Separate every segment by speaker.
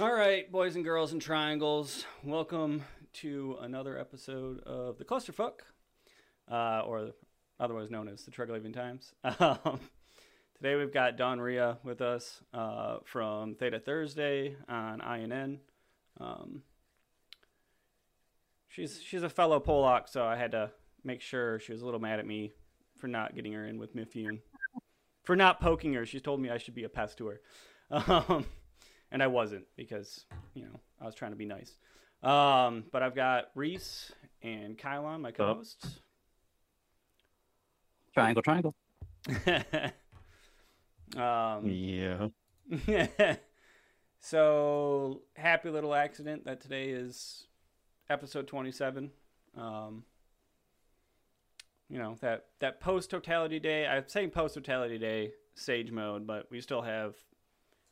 Speaker 1: All right, boys and girls and triangles, welcome to another episode of the Clusterfuck, uh, or otherwise known as the Triglavian Times. Um, today we've got Dawn Ria with us uh, from Theta Thursday on INN. Um, she's she's a fellow Pollock, so I had to make sure she was a little mad at me for not getting her in with Mifune, for not poking her. She told me I should be a pest to her. Um, and I wasn't because you know I was trying to be nice. Um, but I've got Reece and Kylon, my co-hosts.
Speaker 2: Triangle, triangle.
Speaker 1: um,
Speaker 3: Yeah.
Speaker 1: so happy little accident that today is episode twenty-seven. Um, you know that that post totality day. I'm saying post totality day sage mode, but we still have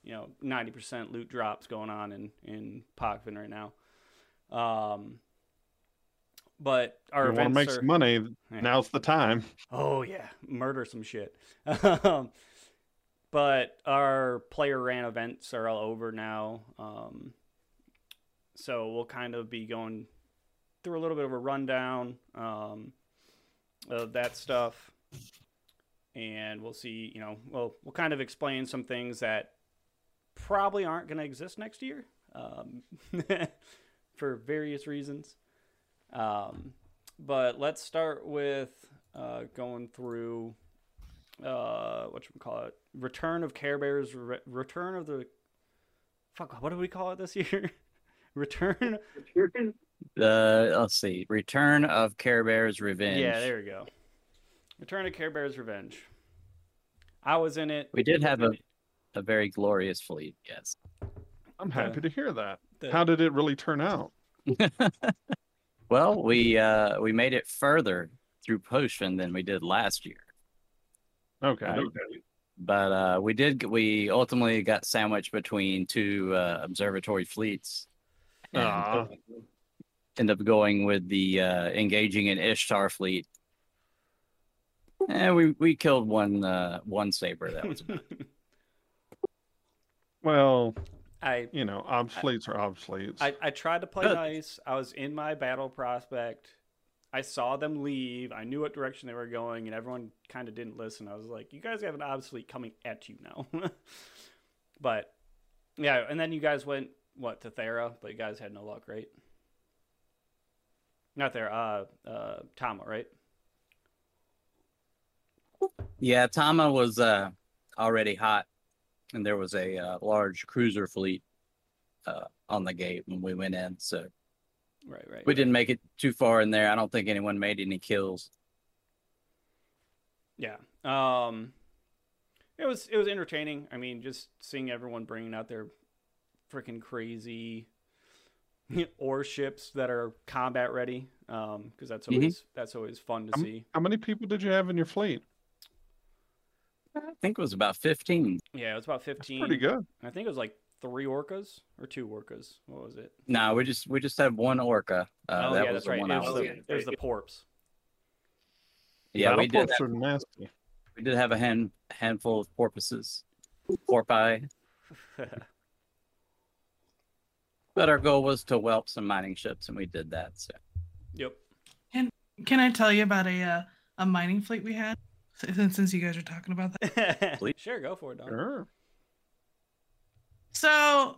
Speaker 1: you know 90% loot drops going on in in Pochven right now. Um, but our
Speaker 3: you want to
Speaker 1: events
Speaker 3: make
Speaker 1: are,
Speaker 3: some money?
Speaker 1: Yeah.
Speaker 3: Now's the time.
Speaker 1: Oh yeah, murder some shit. um, but our player ran events are all over now. Um, so we'll kind of be going through a little bit of a rundown um, of that stuff, and we'll see. You know, we'll we'll kind of explain some things that probably aren't going to exist next year um, for various reasons. Um, but let's start with uh, going through uh, what should we call it? Return of Care Bears. Re- Return of the fuck. What do we call it this year? Return.
Speaker 2: Uh, let's see. Return of Care Bear's Revenge.
Speaker 1: Yeah, there we go. Return of Care Bears Revenge. I was in it.
Speaker 2: we did have a, a very glorious fleet. Yes.
Speaker 3: I'm happy to hear that.
Speaker 1: The-
Speaker 3: How did it really turn out?
Speaker 2: well, we uh we made it further through Pochven than we did last year.
Speaker 3: Okay.
Speaker 2: Uh, But uh we did we ultimately got sandwiched between two uh, observatory fleets. And
Speaker 3: Aw.
Speaker 2: end up going with the uh engaging an Ishtar fleet. And we we killed one uh one saber that was about it.
Speaker 3: Well,
Speaker 1: I
Speaker 3: you know, obsoletes are obsoletes.
Speaker 1: I, I tried to play nice. I was in my battle prospect. I saw them leave. I knew what direction they were going, and everyone kind of didn't listen. I was like, "You guys have an obsolete coming at you now." but yeah, and then you guys went what to Thera, but you guys had no luck, right? Not there. Uh, uh, Tama, right?
Speaker 2: Yeah, Tama was uh, already hot, and there was a uh, large cruiser fleet uh, on the gate when we went in. So
Speaker 1: Right, right.
Speaker 2: we didn't make it too far in there. I don't think anyone made any kills.
Speaker 1: Yeah. Um it was it was entertaining. I mean, just seeing everyone bringing out their freaking crazy ore ships that are combat ready um because that's
Speaker 2: Mhm.
Speaker 1: always that's always fun to
Speaker 3: Um,
Speaker 1: see.
Speaker 3: How many people did you have in your fleet?
Speaker 2: I think it was about 15.
Speaker 1: Yeah, it was about
Speaker 3: That's
Speaker 1: 15.
Speaker 3: pretty good.
Speaker 1: I think it was like 3 orcas or 2 orcas. What was it?
Speaker 2: No, we just we just had one orca. Uh,
Speaker 1: oh
Speaker 2: that
Speaker 1: yeah,
Speaker 2: was
Speaker 1: that's
Speaker 2: the
Speaker 1: right.
Speaker 2: one
Speaker 1: It
Speaker 2: I
Speaker 1: was,
Speaker 2: was
Speaker 1: the,
Speaker 2: in.
Speaker 1: it was the porps.
Speaker 2: Yeah, we did.
Speaker 3: Battleports
Speaker 2: Have,
Speaker 3: are nasty.
Speaker 2: we did have a hand handful of porpoises, porpi. But our goal was to whelp some mining ships, and we did that. So
Speaker 1: yep.
Speaker 4: And can I tell you about a uh, a mining fleet we had? Since, since you guys are talking about that.
Speaker 2: Please.
Speaker 1: sure, go for it, Dawn.
Speaker 3: Sure.
Speaker 4: So,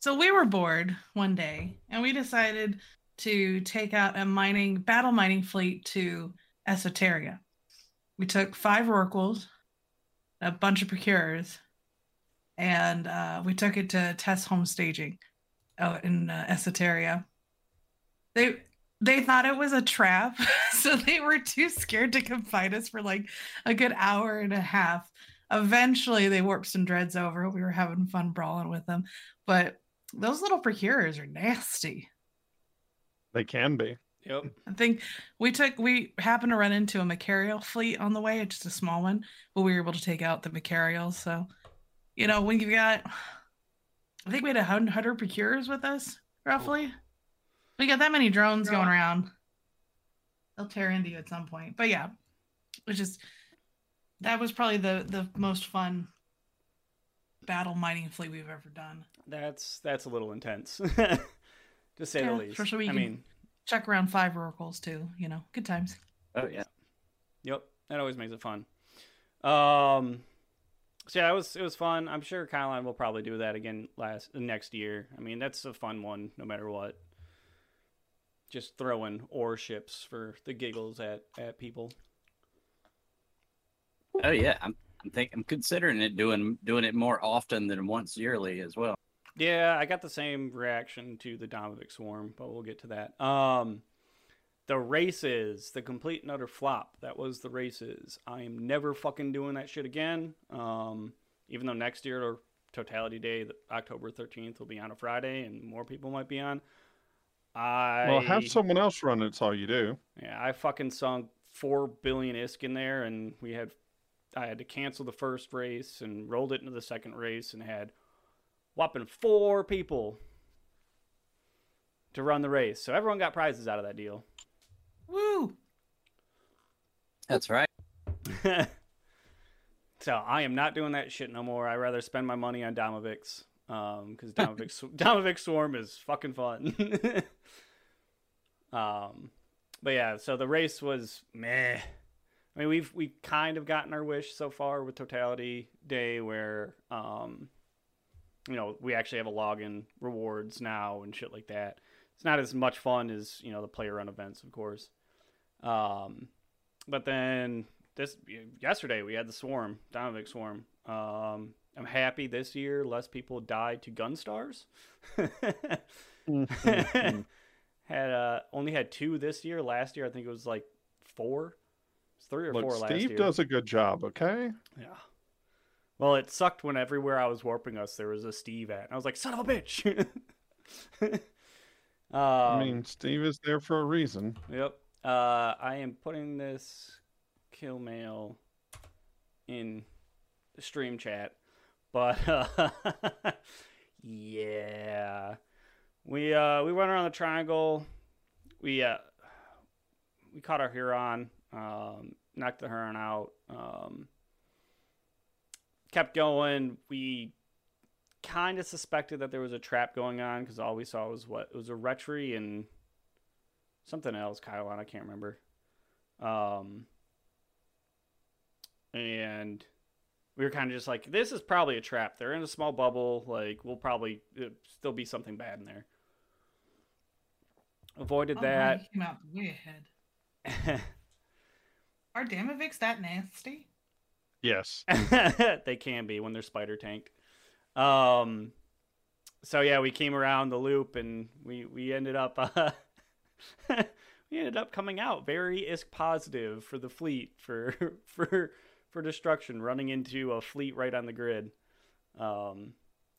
Speaker 4: so we were bored one day, and we decided to take out a mining battle mining fleet to Esoteria. We took five oracles, a bunch of procurers, and uh, we took it to test home staging out in uh, Esoteria. They they thought it was a trap, so they were too scared to confine us for like a good hour and a half. Eventually, they warped some dreads over. We were having fun brawling with them, but those little procurers are nasty.
Speaker 3: They can be.
Speaker 1: Yep.
Speaker 4: I think we took we happened to run into a Machariel fleet on the way, just a small one, but we were able to take out the Machariels. So, you know, when you got, I think we had a hun- hundred procurers with us, roughly. We got that many drones going around. They'll tear into you at some point, but yeah, it's just that was probably the the most fun battle mining fleet we've ever done.
Speaker 1: That's that's a little intense, to say
Speaker 4: Yeah,
Speaker 1: the least.
Speaker 4: especially when
Speaker 1: I
Speaker 4: can-
Speaker 1: mean,
Speaker 4: Check around five oracles too. You know, good times.
Speaker 2: Oh yeah.
Speaker 1: Yep, that always makes it fun. Um, so yeah, it was it was fun. I'm sure Kylon will probably do that again last next year. I mean, that's a fun one, no matter what. Just throwing ore ships for the giggles at at people.
Speaker 2: Oh yeah. I'm I'm thinking I'm considering it doing doing it more often than once yearly as well.
Speaker 1: Yeah, I got the same reaction to the Damavik Swarm, but we'll get to that. Um, the races, the complete and utter flop. That was the races. I am never fucking doing that shit again. Um, even though next year or Totality Day, the- October thirteenth, will be on a Friday, and more people might be on. I
Speaker 3: Well, have someone else run it. It's all you do.
Speaker 1: yeah, I fucking sunk four billion isk in there, and we had, I had to cancel the first race and rolled it into the second race, and had whopping four people to run the race. So everyone got prizes out of that deal.
Speaker 4: Woo!
Speaker 2: That's right.
Speaker 1: so I am not doing that shit no more. I rather spend my money on Damavik's, um, because Damavik Damavik Swarm is fucking fun. um, but yeah, so the race was meh. I mean, we've we've kind of gotten our wish so far with Totality Day, where um, you know, we actually have a login rewards now and shit like that. It's not as much fun as you know the player run events, of course. Um, but then this yesterday we had the swarm, Damavik swarm. Um, I'm happy this year less people died to gun stars. had uh only had two this year. Last year I think it was like four. It's three or
Speaker 3: Look,
Speaker 1: four last year.
Speaker 3: Steve does a good job. Okay.
Speaker 1: Yeah. Well, it sucked when everywhere I was warping us there was a Steve at. And I was like, son of a bitch. um,
Speaker 3: I mean, Steve is there for a reason.
Speaker 1: Yep. Uh, I am putting this kill mail in the stream chat, but uh, yeah, we uh we went around the triangle. We uh we caught our Huron, um, knocked the Huron out. Um, kept going. We kind of suspected that there was a trap going on because all we saw was what it was a retry and something else, Kylon, I can't remember. Um, and we were kind of just like, this is probably a trap. They're in a small bubble. Like, we'll probably uh, still be something bad in there. Avoided
Speaker 4: Oh,
Speaker 1: that.
Speaker 4: he came out way ahead. Are Damaviks that nasty?
Speaker 3: Yes.
Speaker 1: they can be when they're spider tanked. Um, so yeah, we came around the loop and we we ended up uh, we ended up coming out very isk positive for the fleet for for for destruction, running into a fleet right on the grid. Um,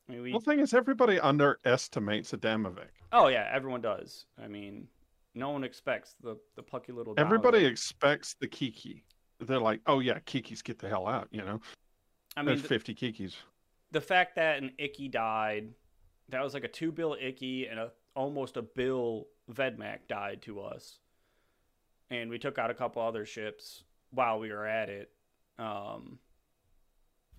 Speaker 1: I mean, we
Speaker 3: Well, the thing is, everybody underestimates a Damavik.
Speaker 1: oh yeah, everyone does. I mean, no one expects the the plucky little.
Speaker 3: Everybody expects the Kiki. They're like, oh yeah, Kikis get the hell out. You know,
Speaker 1: I mean,
Speaker 3: there's
Speaker 1: th-
Speaker 3: 50 Kikis.
Speaker 1: the fact that an Icky died, that was like a two bill Icky and a almost a bill Vedmak died to us, and we took out a couple other ships while we were at it. Um,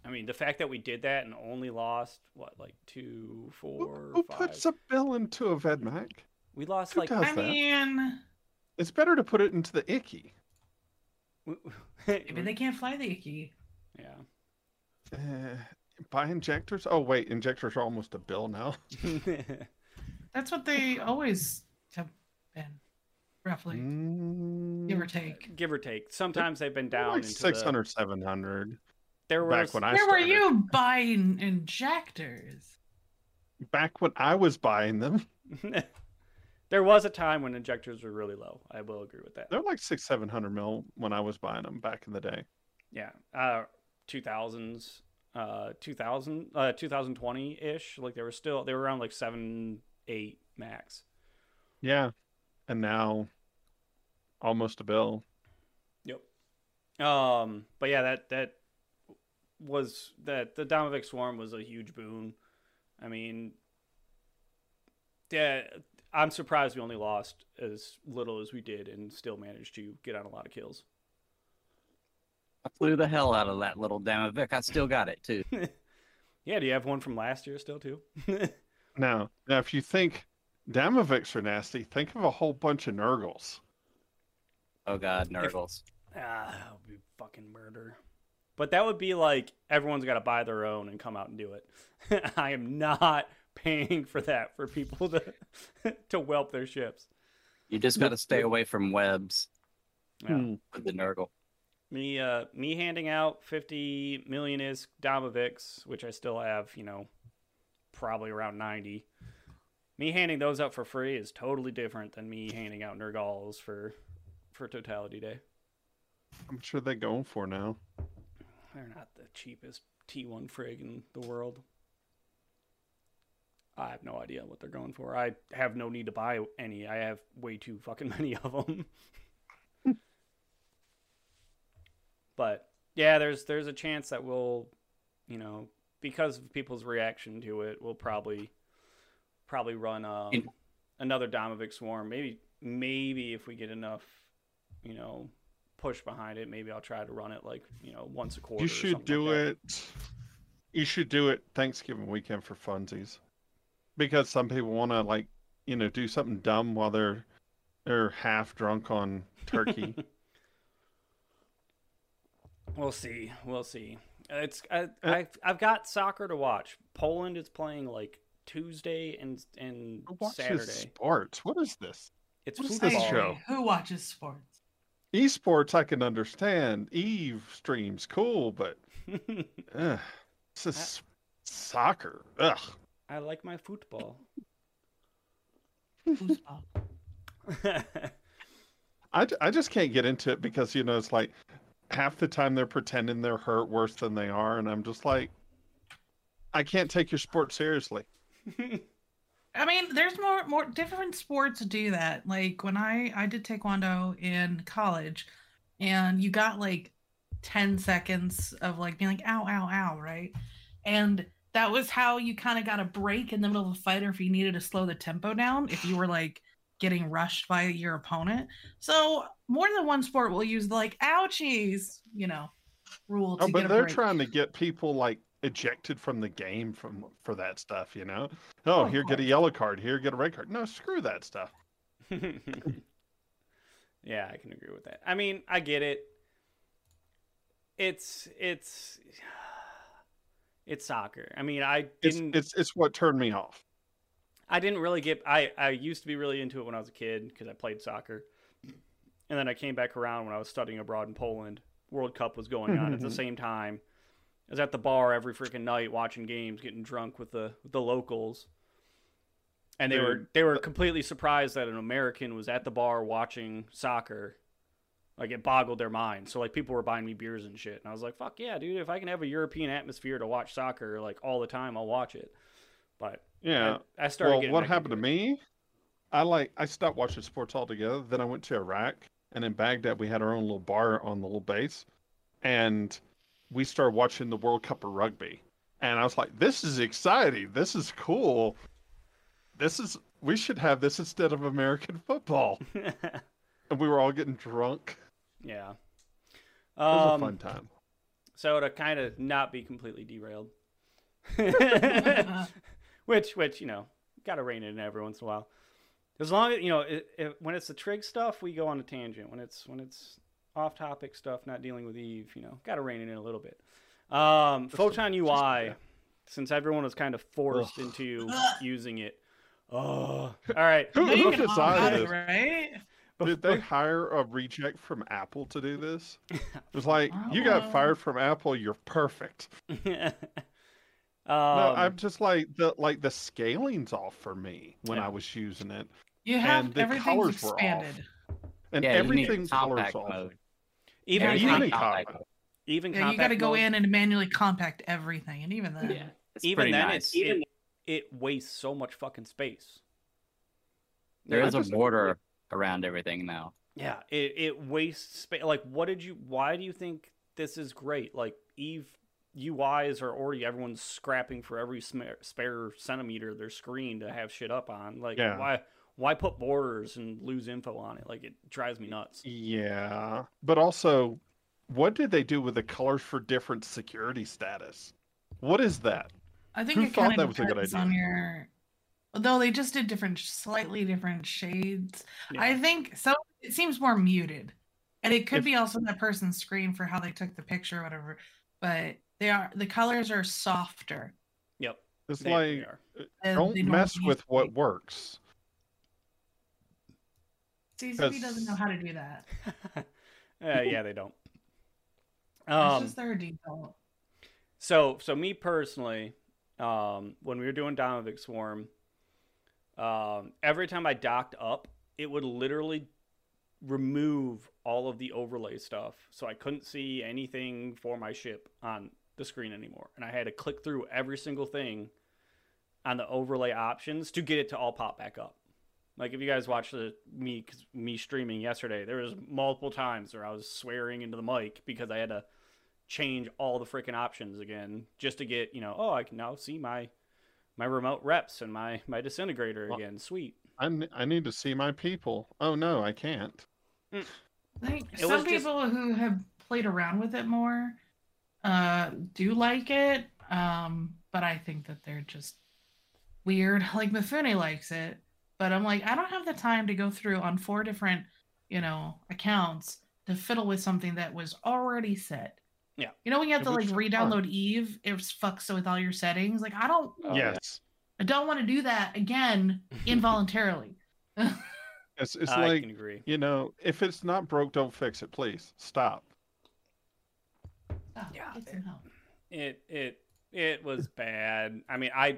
Speaker 1: I mean, the fact that we did that and only lost what like two, four,
Speaker 3: who
Speaker 1: five.
Speaker 3: puts a bill into a Vedmak?
Speaker 1: We lost
Speaker 3: who
Speaker 1: like
Speaker 3: does?
Speaker 4: I
Speaker 3: that?
Speaker 4: mean,
Speaker 3: It's better to put it into the Icky.
Speaker 4: maybe they can't fly the Icky.
Speaker 1: yeah.
Speaker 3: Uh, buy injectors? Oh wait, injectors are almost a bill now.
Speaker 4: That's what they always have been, roughly, give or
Speaker 3: Mm,
Speaker 4: take.
Speaker 1: Give or take. Sometimes they've been down
Speaker 3: like
Speaker 1: into
Speaker 3: 600, 700.
Speaker 1: The, there
Speaker 3: back
Speaker 1: was
Speaker 3: when I
Speaker 4: Where were you buying injectors?
Speaker 3: Back when I was buying them,
Speaker 1: there was a time when injectors were really low. I will agree with that.
Speaker 3: they're like six, seven hundred mil when I was buying them back in the day.
Speaker 1: Yeah, uh, two thousands, uh, two thousand, uh, two thousand twenty ish. Like they were still they were around like seven, eight max.
Speaker 3: Yeah, and now almost a bill.
Speaker 1: Yep. Um, but yeah, that that was that the Damavik Swarm was a huge boon. I mean, yeah, I'm surprised we only lost as little as we did and still managed to get on a lot of kills.
Speaker 2: I flew the hell out of that little Damavik. I still got it too.
Speaker 1: Yeah, do you have one from last year still too?
Speaker 3: Now, now, if you think Damaviks are nasty, think of a whole bunch of Nergals.
Speaker 2: Oh God, Nergals.
Speaker 1: ah, that would be fucking murder. But that would be like everyone's got to buy their own and come out and do it. I am not paying for that for people to to whelp their ships.
Speaker 2: You just got to stay away from webs
Speaker 1: Yeah.
Speaker 3: Hmm.
Speaker 2: with the Nergal.
Speaker 1: Me, uh, me handing out fifty million is Damaviks, which I still have, you know, probably around ninety. Me handing those out for free is totally different than me handing out Nergals for for Totality Day.
Speaker 3: I'm sure they're going for now.
Speaker 1: They're not the cheapest T1 frig in the world. I have no idea what they're going for. I have no need to buy any. I have way too fucking many of them. but yeah, there's there's a chance that we'll, you know, because of people's reaction to it, we'll probably probably run um, another Damavik swarm. Maybe maybe if we get enough, you know, push behind it, maybe I'll try to run it like you know once a quarter.
Speaker 3: You should
Speaker 1: something
Speaker 3: do
Speaker 1: like that.
Speaker 3: it. You should do it Thanksgiving weekend for funsies, because some people want to like, you know, do something dumb while they're they're half drunk on turkey.
Speaker 1: We'll see. We'll see. It's I,
Speaker 3: Uh,
Speaker 1: I've I've got soccer to watch. Poland is playing like Tuesday and and
Speaker 3: Who watches
Speaker 1: Saturday.
Speaker 3: sports? What is this?
Speaker 1: It's
Speaker 3: what is
Speaker 1: football.
Speaker 3: this show?
Speaker 4: Who watches sports?
Speaker 3: Esports, I can understand. Eve streams, cool, but ugh, this is soccer. Ugh.
Speaker 1: I like my football.
Speaker 4: Foosball.
Speaker 3: I, I just can't get into it because you know it's like half the time they're pretending they're hurt worse than they are, and I'm just like, I can't take your sport seriously.
Speaker 4: I mean, there's more more different sports do that. Like when I I did taekwondo in college, and you got like ten seconds of like being like ow ow ow right, and that was how you kind of got a break in the middle of a fight, or if you needed to slow the tempo down, if you were like getting rushed by your opponent. So more than one sport will use like ouchies, you know, rule
Speaker 3: Oh, but they're
Speaker 4: break.
Speaker 3: trying to get people like ejected from the game from for that stuff, you know. Oh,
Speaker 4: of
Speaker 3: here get a yellow card, here get a red card. No, screw that stuff.
Speaker 1: yeah, I can agree with that. I mean, I get it. It's it's it's soccer. I mean, I
Speaker 3: It's
Speaker 1: didn't
Speaker 3: it's it's what turned me off.
Speaker 1: I didn't really get. I I used to be really into it when I was a kid because I played soccer, and then I came back around when I was studying abroad in Poland. World Cup was going on at the same time. I was at the bar every freaking night watching games, getting drunk with the with the locals, and they were they were uh, completely surprised that an American was at the bar watching soccer. Like it boggled their mind. So like people were buying me beers and shit, and I was like, "Fuck yeah, dude! If I can have a European atmosphere to watch soccer like all the time, I'll watch it." But
Speaker 3: Yeah.
Speaker 1: I, I started.
Speaker 3: well,
Speaker 1: getting
Speaker 3: what happened to me? I like I stopped watching sports altogether. Then I went to Iraq, and in Baghdad we had our own little bar on the little base, and we started watching the World Cup of rugby. And I was like, "This is exciting. This is cool. This is we should have this instead of American football." And we were all getting drunk.
Speaker 1: yeah.
Speaker 3: It was
Speaker 1: Um,
Speaker 3: a fun time.
Speaker 1: so to kind of not be completely derailed, which which you know got to rein it in every once in a while. As long as you know, it, it, when it's the trig stuff, we go on a tangent. When it's when it's off topic stuff, not dealing with Eve, you know, got to rein it in a little bit. Um,
Speaker 3: Just a-
Speaker 1: Photon
Speaker 3: just a
Speaker 1: UI,
Speaker 3: bit.
Speaker 1: since everyone was kind of forced
Speaker 3: Ugh.
Speaker 1: into using it. Oh, all right.
Speaker 3: Who- who decided
Speaker 4: out,
Speaker 3: this?
Speaker 4: right?
Speaker 3: Did they hire a reject from Apple to do this? It was like, you got
Speaker 4: Oh.
Speaker 3: fired from Apple. You're perfect.
Speaker 1: um,
Speaker 3: No, I'm just like the like the scaling's off for me when
Speaker 1: Yeah.
Speaker 3: I was using it,
Speaker 4: You have
Speaker 3: And the
Speaker 4: everything's
Speaker 3: colors were off.
Speaker 4: expanded.
Speaker 3: and
Speaker 2: Yeah, you need
Speaker 3: everything colors off.
Speaker 2: mode.
Speaker 1: Even
Speaker 4: Yeah,
Speaker 3: Yeah,
Speaker 4: you
Speaker 3: even compact.
Speaker 2: compact.
Speaker 1: even
Speaker 4: Yeah, you got to go
Speaker 1: mode-
Speaker 4: in and manually compact everything, and even then,
Speaker 2: Yeah, it's
Speaker 1: even then
Speaker 2: nice.
Speaker 1: it's, it, it wastes so much fucking space
Speaker 2: There
Speaker 3: I
Speaker 2: is a border around everything now.
Speaker 1: yeah it, it wastes space like what did you why do you think this is great like eve uis are already everyone's scrapping for every sma- spare centimeter of their screen to have shit up on like
Speaker 3: Yeah.
Speaker 1: why why put borders and lose info on it like it drives me nuts
Speaker 3: Yeah, but also, what did they do with the colors for different security status? What is that?
Speaker 4: I think
Speaker 3: Who
Speaker 4: it
Speaker 3: thought that was a good idea?
Speaker 4: on your. Though they just did different, slightly different shades. I think so. It seems more muted, and it could
Speaker 3: If-
Speaker 4: be also that person's screen for how they took the picture or whatever. But they are the colors are softer.
Speaker 1: Yep.
Speaker 3: It's
Speaker 1: They, they
Speaker 3: like
Speaker 1: are.
Speaker 4: Uh, than
Speaker 3: don't mess with what
Speaker 4: be.
Speaker 3: works.
Speaker 4: CCP doesn't know how to do that.
Speaker 1: uh, yeah, they don't.
Speaker 4: It's
Speaker 1: Um,
Speaker 4: just their default.
Speaker 1: So, so me personally, um, when we were doing Damavik Swarm, um, every time I docked up, it would literally remove all of the overlay stuff, so I couldn't see anything for my ship on the screen anymore, and I had to click through every single thing on the overlay options to get it to all pop back up. Like if you guys watched the me 'cause me streaming yesterday, there was multiple times where I was swearing into the mic because I had to change all the freaking options again just to get you know oh I can now see my my remote reps and my my disintegrator
Speaker 3: Well-
Speaker 1: again. Sweet.
Speaker 3: I I need to see my people. Oh no, I can't.
Speaker 4: I think
Speaker 1: It
Speaker 4: some
Speaker 1: was just-
Speaker 4: people who have played around with it more uh, do like it, um, but I think that they're just weird. Like Mifune likes it, but I'm like, I don't have the time to go through on four different, you know, accounts to fiddle with something that was already set.
Speaker 1: Yeah.
Speaker 4: You know when you have
Speaker 3: It
Speaker 4: to like re-download Eve, it fucks with all your settings. Like I don't,
Speaker 2: Oh, yeah.
Speaker 3: yes,
Speaker 4: I don't want to do that again involuntarily.
Speaker 3: it's it's
Speaker 1: I
Speaker 3: like
Speaker 1: can agree.
Speaker 3: you know, if it's not broke, don't fix it, please. Stop.
Speaker 4: Oh,
Speaker 1: Yeah.
Speaker 4: get some help.
Speaker 1: It it it was bad. I mean, I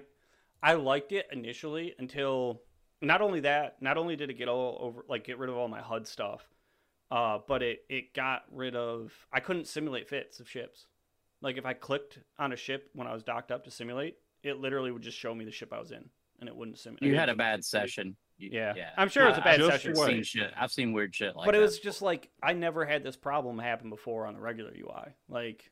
Speaker 1: I liked it initially until not only that, not only did it get all over like get rid of all my HUD stuff, uh, but it it got rid of I couldn't simulate fits of ships. Like if I clicked on a ship when I was docked up to simulate, it literally would just show me the ship I was in, and it wouldn't simulate.
Speaker 2: You had a bad session.
Speaker 1: Yeah.
Speaker 2: yeah.
Speaker 1: I'm sure it was a bad session.
Speaker 2: I've seen shit. I've seen weird shit like
Speaker 1: but it
Speaker 2: that.
Speaker 1: was just like I never had this problem happen before on the regular UI. Like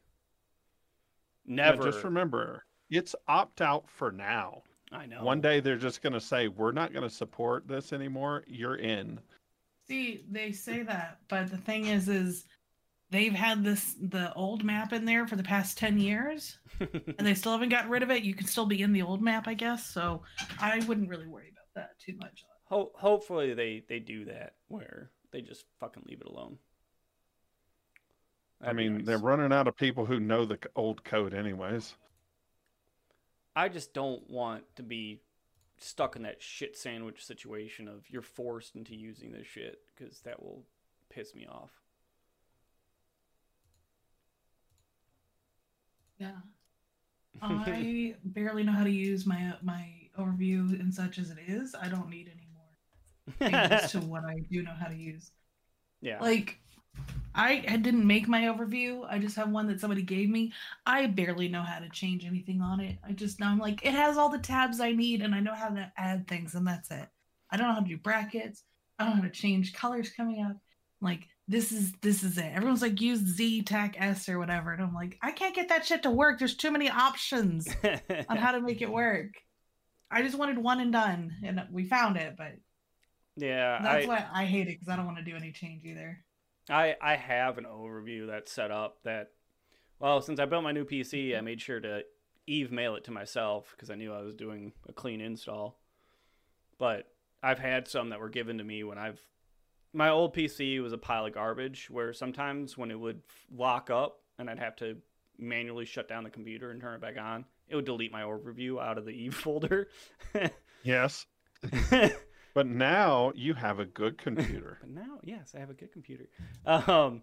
Speaker 3: Yeah,
Speaker 1: never.
Speaker 3: just remember, it's opt out for now.
Speaker 1: I know.
Speaker 3: One day they're just going to say, we're not going to support this anymore. You're in.
Speaker 4: See, they say that, but the thing is, is they've had this the old map in there for the past ten years, and they still haven't gotten rid of it. You can still be in the old map, I guess. So I wouldn't really worry about that too much.
Speaker 1: Ho- hopefully they they do that where they just fucking leave it alone.
Speaker 3: I
Speaker 1: That'd be
Speaker 3: mean,
Speaker 1: nice.
Speaker 3: they're running out of people who know the old code, anyways.
Speaker 1: I just don't want to be stuck in that shit sandwich situation of you're forced into using this shit because that will piss me off.
Speaker 4: Yeah. I barely know how to use my my overview and such as it is. I don't need any more to what I do know how to use.
Speaker 1: yeah.
Speaker 4: Like, I, didn't make my overview. I just have one that somebody gave me. I barely know how to change anything on it. I just know I'm like, it has all the tabs I need, and I know how to add things, and that's it. I don't know how to do brackets. I don't know how to change colors coming up. Like, this is this is it. Everyone's like, use Z tac S or whatever, and I'm like, I can't get that shit to work. There's too many options on how to make it work. I just wanted one and done, and we found it, but
Speaker 1: yeah.
Speaker 4: that's
Speaker 1: I,
Speaker 4: why I hate it because I don't want to do any change either.
Speaker 1: I I have an overview that's set up that well, since I built my new PC, I made sure to Eve mail it to myself because I knew I was doing a clean install. But I've had some that were given to me when I've my old PC was a pile of garbage where sometimes when it would lock up and I'd have to manually shut down the computer and turn it back on, it would delete my overview out of the Eve folder.
Speaker 3: Yes. But now you have a good computer.
Speaker 1: But now, yes, I have a good computer. Um,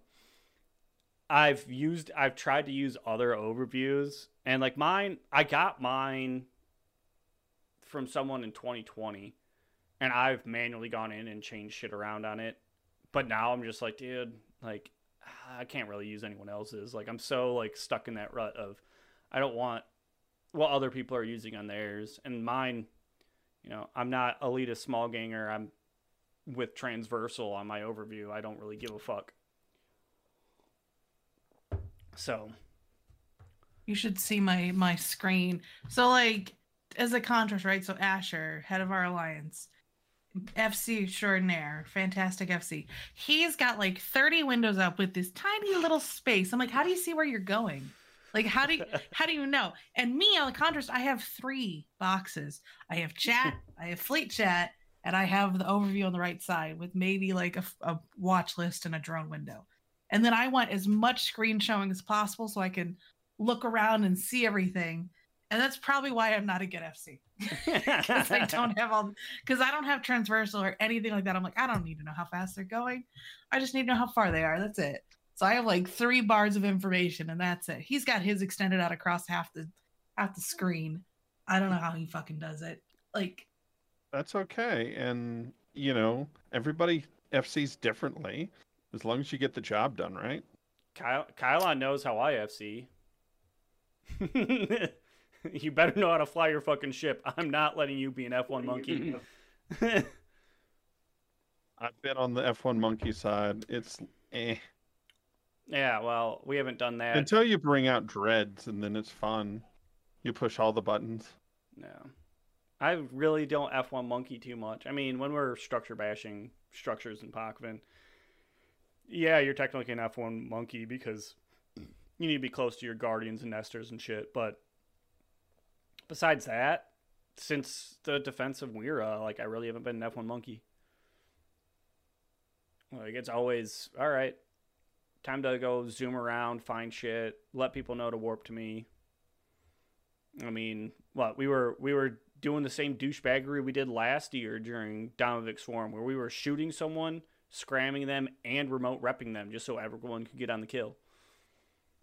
Speaker 1: I've used, I've tried to use other overviews, and like mine, I got mine from someone in 2020, and I've manually gone in and changed shit around on it. But now I'm just like, dude, like, I can't really use anyone else's. Like, I'm so like stuck in that rut of, I don't want what other people are using on theirs, and mine. You know, I'm not elitist small ganger. I'm with transversal on my overview. I don't really give a fuck. So,
Speaker 4: You should see my my screen. So like as a contrast, right? So Asher, head of our alliance, FC extraordinaire, fantastic FC. He's got like 30 windows up with this tiny little space. I'm like, how do you see where you're going? Like how do you how do you know? And me, on the contrast, I have three boxes. I have chat, I have fleet chat, and I have the overview on the right side with maybe like a, a watch list and a drone window. And then I want as much screen showing as possible so I can look around and see everything. And that's probably why I'm not a good FC because I don't have all because I don't have transversal or anything like that. I'm like I don't need to know how fast they're going. I just need to know how far they are. That's it. So I have like three bars of information and that's it. He's got his extended out across half the half the screen. I don't know how he fucking does it. Like
Speaker 3: That's okay. And, you know, everybody FCs differently as long as you get the job done, right?
Speaker 1: Kyle Kylon knows how I FC. you better know how to fly your fucking ship. I'm not letting you be an F1 monkey.
Speaker 3: I've been on the F1 monkey side. It's eh.
Speaker 1: Yeah, well, we haven't done that.
Speaker 3: Until you bring out dreads and then it's fun. You push all the buttons.
Speaker 1: No. I really don't F1 monkey too much. I mean, when we're structure bashing structures in Pochven, yeah, you're technically an F1 monkey because you need to be close to your guardians and Nestors and shit. But besides that, since the defense of Wira, like I really haven't been an F1 monkey. Like it's always all right. Time to go zoom around, find shit, let people know to warp to me. I mean, what we were we were doing the same douchebaggery we did last year during Damavik Swarm, where we were shooting someone, scramming them, and remote repping them just so everyone could get on the kill.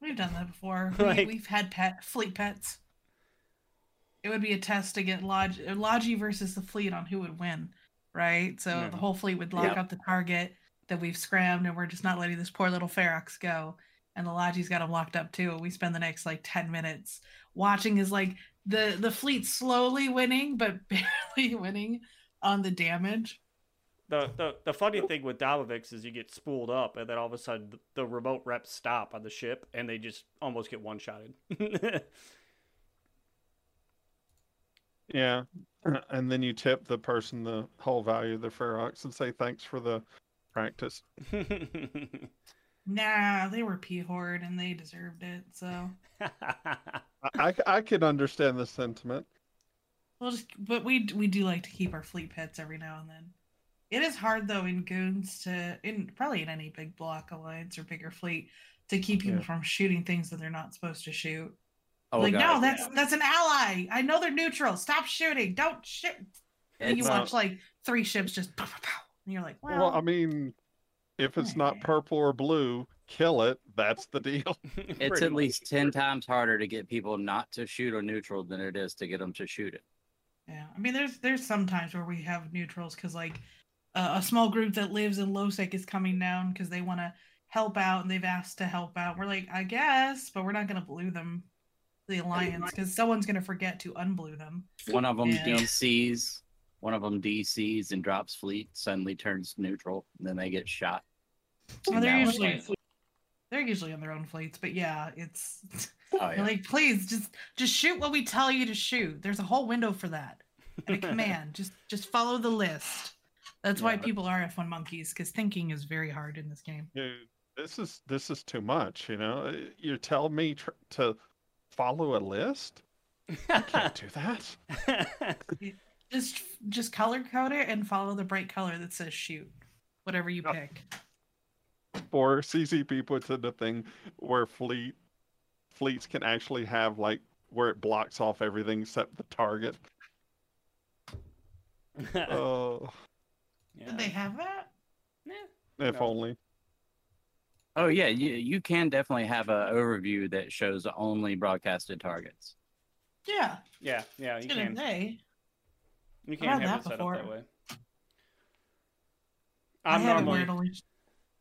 Speaker 4: we've done that before. We,
Speaker 1: Like-
Speaker 4: we've had pet fleet pets. It would be a test to get Log Logi versus the fleet on who would win, right? So
Speaker 1: Yeah.
Speaker 4: the whole fleet would lock
Speaker 2: Yep.
Speaker 4: up the target that we've scrammed, and we're just not letting this poor little Ferox go. And the Logi's got him locked up too. And We spend the next like ten minutes watching his like the the fleet slowly winning, but barely winning on the damage.
Speaker 1: The, the the funny thing with Damaviks is you get spooled up, and then all of a sudden the, the remote reps stop on the ship, and they just almost get one shotted.
Speaker 3: Yeah. And then you tip the person the whole value of the Ferox and say thanks for the practice.
Speaker 4: Nah, they were P horde and they deserved it. So
Speaker 3: I, I, I could understand the sentiment.
Speaker 4: we'll just, but we we do like to keep our fleet pets every now and then. It is hard though in goons to in probably in any big block alliance or bigger fleet to keep people
Speaker 3: Yeah.
Speaker 4: from shooting things that they're not supposed to shoot.
Speaker 2: Oh,
Speaker 4: like,
Speaker 2: God,
Speaker 4: no, that's
Speaker 2: yeah.
Speaker 4: that's an ally. I know they're neutral. Stop shooting. Don't shoot. And you
Speaker 2: It's,
Speaker 4: watch like three ships just pow, pow, pow, and you're like, well,
Speaker 3: Well, I mean, if it's not purple or blue, kill it. That's the deal.
Speaker 2: it's
Speaker 1: Pretty
Speaker 2: at
Speaker 1: much.
Speaker 2: least 10 times harder to get people not to shoot a neutral than it is to get them to shoot it.
Speaker 4: Yeah, I mean, there's there's some times where we have neutrals because like uh, a small group that lives in Losec is coming down because they want to help out and they've asked to help out. We're like, I guess, but we're not gonna blue them, the alliance, because someone's gonna forget to unblue them.
Speaker 2: One of them
Speaker 4: Yeah.
Speaker 2: DCs, one of them DCs and drops fleet, suddenly turns neutral, and then they get shot.
Speaker 4: Well, they're usually
Speaker 2: like,
Speaker 4: they're usually on their own fleets, but yeah, it's
Speaker 2: oh, yeah.
Speaker 4: like, please just just shoot what we tell you to shoot. There's a whole window for that. And a command. just just follow the list. That's why people are F1 monkeys, because thinking is very hard in this game.
Speaker 3: Dude, this is this is too much. You know, Uh, you're me tr- to follow a list. I can't do that.
Speaker 4: Just just color code it and follow the bright color that says shoot. Whatever you pick.
Speaker 3: Or CCP puts in the thing where fleet fleets can actually have like where it blocks off everything except the target. Oh,
Speaker 1: Yeah.
Speaker 4: Did they have that? Yeah.
Speaker 3: if
Speaker 1: No.
Speaker 3: only.
Speaker 2: Oh yeah, you you can definitely have an overview that shows only broadcasted targets.
Speaker 4: Yeah.
Speaker 1: Yeah, yeah, you
Speaker 4: Good
Speaker 1: can.
Speaker 4: day.
Speaker 1: You
Speaker 4: I've
Speaker 1: can
Speaker 4: had
Speaker 1: have it set up that
Speaker 4: before.
Speaker 1: way. I'm normally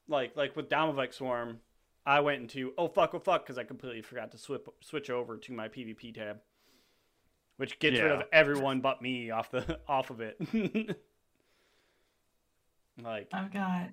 Speaker 1: like like with Damavik Swarm. I went into oh fuck oh fuck because I completely forgot to swip, switch over to my PvP tab, which gets rid of everyone but me off the off of it. like
Speaker 4: I've got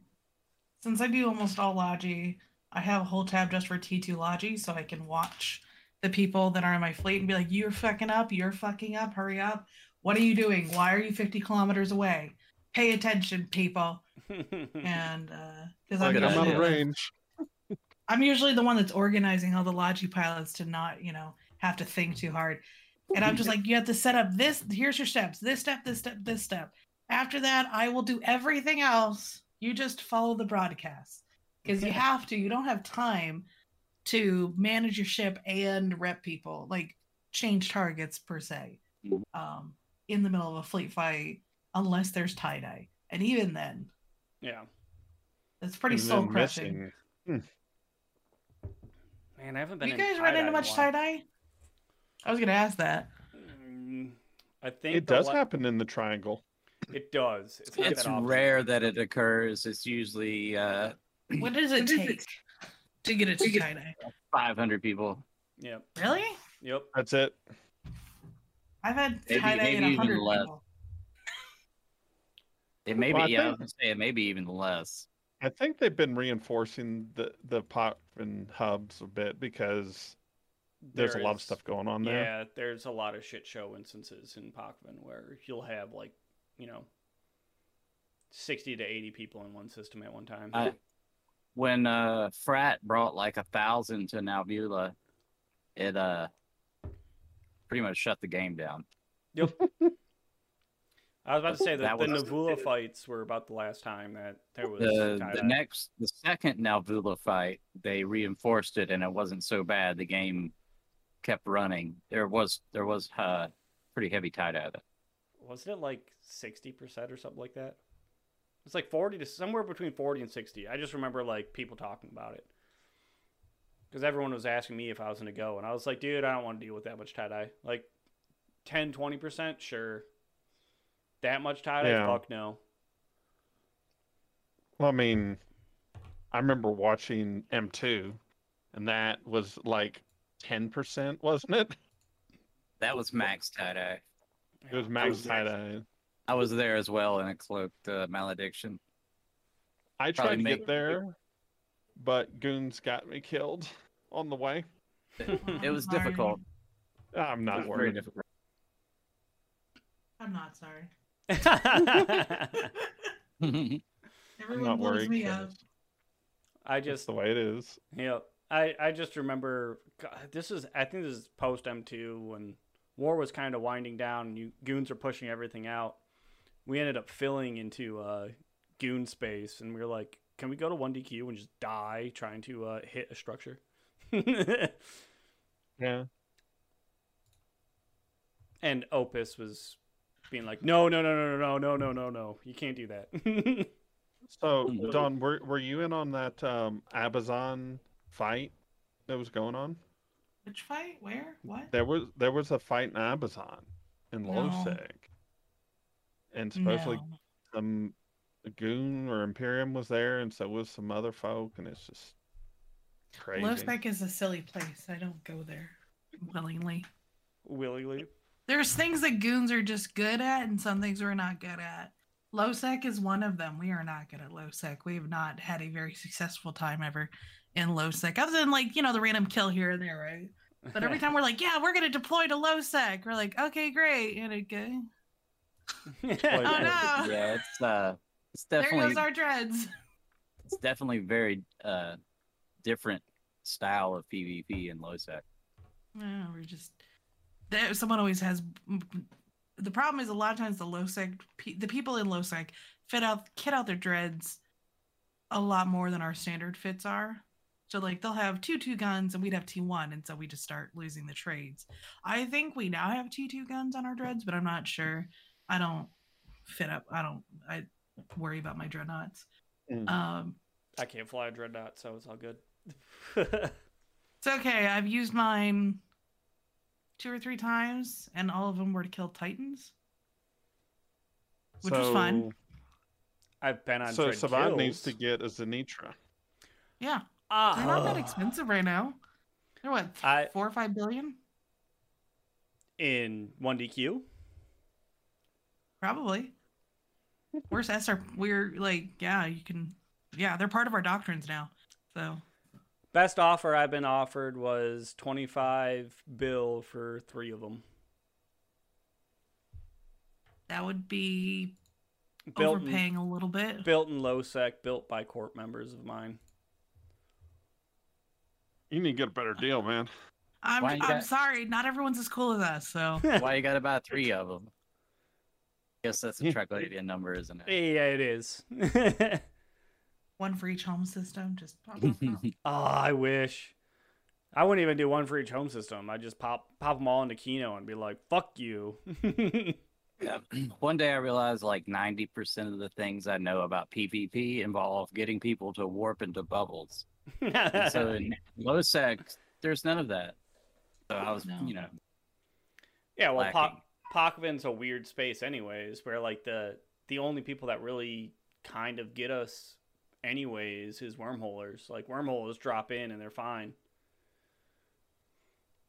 Speaker 4: since I do almost all Logi, I have a whole tab just for T2 Logi so I can watch the people that are in my fleet and be like, You're fucking up, you're fucking up, hurry up. What are you doing? Why are you 50 kilometers away? Pay attention, people. And uh because I'm
Speaker 3: I'm out of range.
Speaker 4: I'm usually the one that's organizing all the Logi pilots to not, you know, have to think too hard. And I'm just like, you have to set up this. Here's your steps. This step, this step, this step. After that, I will do everything else. You just follow the broadcast because you have to. You don't have time to manage your ship and rep people, like change targets per se,
Speaker 2: Mhm.
Speaker 4: um, in the middle of a fleet fight, unless there's TiDi. And even then,
Speaker 1: Yeah.
Speaker 4: it's pretty soul crushing.
Speaker 3: missing-
Speaker 1: Man, I haven't been.
Speaker 4: You guys run into much TiDi? I was gonna ask that.
Speaker 1: Mm, I think
Speaker 3: It does
Speaker 1: la-
Speaker 3: happen in the triangle.
Speaker 1: It does. It's,
Speaker 2: It's
Speaker 1: that
Speaker 2: rare that it occurs. It's usually uh,
Speaker 4: What does it take
Speaker 2: it?
Speaker 4: to get it to
Speaker 2: To get-
Speaker 4: TiDi?
Speaker 2: 500 people.
Speaker 1: Yep.
Speaker 4: Really?
Speaker 1: Yep.
Speaker 3: That's it.
Speaker 4: I've had
Speaker 2: Maybe-
Speaker 4: tie
Speaker 2: maybe even
Speaker 4: hundred
Speaker 2: less. It may
Speaker 3: Well, I
Speaker 2: be, yeah, I was gonna say it may be even less.
Speaker 3: I think they've been reinforcing the the pop and hubs a bit because there's a lot of stuff going on there.
Speaker 1: Yeah, there's a lot of shit show instances in Pochven where you'll have like, you know, sixty to eighty people in one system at one time.
Speaker 2: I- When uh, Frat brought like a thousand to Nalvula, it uh pretty much shut the game down. Yep.
Speaker 1: I was about to say that
Speaker 2: That
Speaker 1: the
Speaker 2: was-
Speaker 1: Nalvula fights were about the last time that there was
Speaker 2: The the next the second Nalvula fight, they reinforced it and it wasn't so bad. The game kept running. There was there was uh pretty heavy TiDi though.
Speaker 1: wasn't it like sixty percent or something like that? It's like forty to somewhere between forty and sixty. I just remember like people talking about it because everyone was asking me if I was going to go, and I was like, dude, I don't want to deal with that much TiDi. Like 10 20 percent, sure. That much TiDi,
Speaker 3: Yeah.
Speaker 1: fuck no.
Speaker 3: Well, I mean, I remember watching M2, and that was like 10%, wasn't it?
Speaker 2: That was max TiDi.
Speaker 3: It was max TiDi.
Speaker 2: I was there as well in a cloaked uh, malediction.
Speaker 3: I tried
Speaker 2: Probably
Speaker 3: to
Speaker 2: make-
Speaker 3: get there, but goons got me killed on the way.
Speaker 2: It was
Speaker 4: Sorry.
Speaker 2: difficult.
Speaker 3: I'm
Speaker 2: It
Speaker 3: not
Speaker 2: was very
Speaker 3: worried.
Speaker 2: difficult.
Speaker 4: I'm not sorry.
Speaker 3: I'm
Speaker 4: Everyone
Speaker 3: not
Speaker 4: blows
Speaker 3: worried.
Speaker 4: me
Speaker 3: 'cause
Speaker 4: up.
Speaker 1: I
Speaker 3: That's
Speaker 1: just
Speaker 3: the way it is.
Speaker 1: Yeah, I I just remember God, this is I think this is post M two when war was kind of winding down and you goons are pushing everything out. We ended up filling into uh, goon space and we were like, can we go to one DQ and just die trying to uh, hit a structure?
Speaker 3: Yeah.
Speaker 1: and Opus was being like, no, no, no, no, no, no, no, no, no, you can't do that.
Speaker 3: So,
Speaker 2: Mhm.
Speaker 3: Dawn, were were you in on that um, Amazon fight that was going on?
Speaker 4: Which fight? Where? What?
Speaker 3: There was there was a fight in Amazon in
Speaker 4: No.
Speaker 3: Losec, and supposedly
Speaker 4: No.
Speaker 3: some goon or Imperium was there, and so was some other folk, and it's just crazy.
Speaker 4: Losec is a silly place. I don't go there willingly.
Speaker 1: Willingly.
Speaker 4: There's things that goons are just good at, and some things we're not good at. Losec is one of them. We are not good at Losec. We have not had a very successful time ever in Losec, other than like you know the random kill here and there, right? But every time we're like, yeah, we're gonna deploy to Losec, we're like, okay, great, and it go,
Speaker 3: Like-
Speaker 4: oh no,
Speaker 2: Yeah, it's uh, it's
Speaker 4: there
Speaker 2: definitely
Speaker 4: goes our dreads.
Speaker 2: it's definitely very uh different style of PvP in Losec.
Speaker 4: Yeah, we're just there. Someone always has. The problem is a lot of times the Losec, pe- the people in Losec fit out, kit out their dreads a lot more than our standard fits are. So like they'll have two two guns and we'd have T one, and so we just start losing the trades. I think we now have T two guns on our dreads, but I'm not sure. I don't fit up. I don't. I worry about my dreadnoughts.
Speaker 3: Mm.
Speaker 4: Um,
Speaker 1: I can't fly a dreadnought, so it's all good.
Speaker 4: It's okay. I've used mine two or three times, and all of them were to kill titans. Which was fun.
Speaker 1: I've been on
Speaker 3: So
Speaker 1: dread
Speaker 3: Sabbat needs to get a Zirnitra.
Speaker 4: Yeah,
Speaker 1: Ah,
Speaker 4: they're not that expensive right now. They're what
Speaker 1: I
Speaker 4: four or five billion,
Speaker 1: in one DQ.
Speaker 4: probably. Where's SR? We're like, yeah, you can. Yeah, they're part of our doctrines now. So
Speaker 1: Best offer I've been offered was twenty five bill for three of them.
Speaker 4: that would be
Speaker 1: Built in,
Speaker 4: overpaying a little bit.
Speaker 1: built in low sec, built by court members of mine.
Speaker 3: You need to get a better deal, man.
Speaker 4: I'm
Speaker 2: Why you
Speaker 4: I'm
Speaker 2: got-
Speaker 4: sorry, not everyone's as cool as us. So
Speaker 2: Why you got to buy three of them? Guess that's a
Speaker 3: Yeah.
Speaker 2: Triglavian number, isn't it?
Speaker 1: yeah, it is.
Speaker 4: one for each home system. Just pop, pop, pop.
Speaker 1: oh, I wish. I wouldn't even do one for each home system. I'd just pop pop them all into Kino and be like, "Fuck you."
Speaker 2: Yeah. One day I realized like 90% of the things I know about PvP involve getting people to warp into bubbles. So in low sec, there's none of that. So I was,
Speaker 4: No.
Speaker 2: you know,
Speaker 1: yeah, well,
Speaker 2: lacking.
Speaker 1: po- Pochven's a weird space, anyways, where like the the only people that really kind of get us, anyways, is wormholers. Like wormholers drop in and they're fine.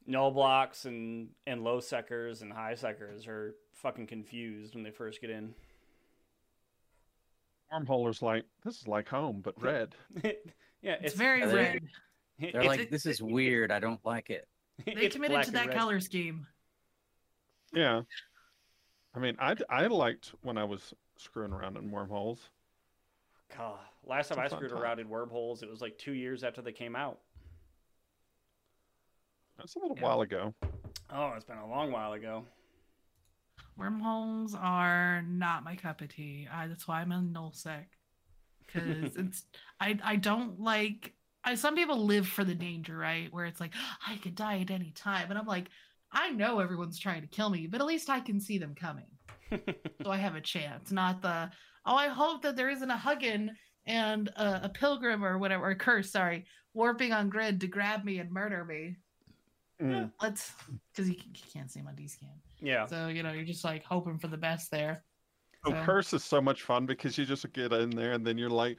Speaker 1: Null blocks and and low seckers and high seckers are fucking confused when they first get in.
Speaker 3: Wormholer's like this is like home, but red.
Speaker 1: yeah,
Speaker 4: It's, very
Speaker 2: Are they-
Speaker 4: red.
Speaker 2: they're
Speaker 1: it's-
Speaker 2: like, this is weird. I don't like it.
Speaker 4: They committed to that
Speaker 1: red.
Speaker 4: color scheme.
Speaker 3: Yeah. I mean, I I liked when I was screwing around in wormholes.
Speaker 1: God, last time
Speaker 3: It's a
Speaker 1: I
Speaker 3: fun
Speaker 1: screwed
Speaker 3: time.
Speaker 1: around in wormholes, it was like two years after they came out.
Speaker 3: That's a little
Speaker 4: Yeah.
Speaker 3: while ago.
Speaker 1: Oh, it's been a long while ago.
Speaker 4: Wormholes are not my cup of tea. I, that's why I'm in nullsec. Because it's I I don't like I some people live for the danger, right? Where it's like, I could die at any time. And I'm like, I know everyone's trying to kill me, but at least I can see them coming. So I have a chance. Not the oh, I hope that there isn't a Huginn and a, a pilgrim or whatever or curse, sorry, warping on grid to grab me and murder me.
Speaker 3: Mm.
Speaker 4: Let's because you, you can't see my on D scan.
Speaker 1: yeah.
Speaker 4: So, you know, you're just like hoping for the best there.
Speaker 3: Oh,
Speaker 4: So-
Speaker 3: curse is so much fun because you just get in there and then you're like,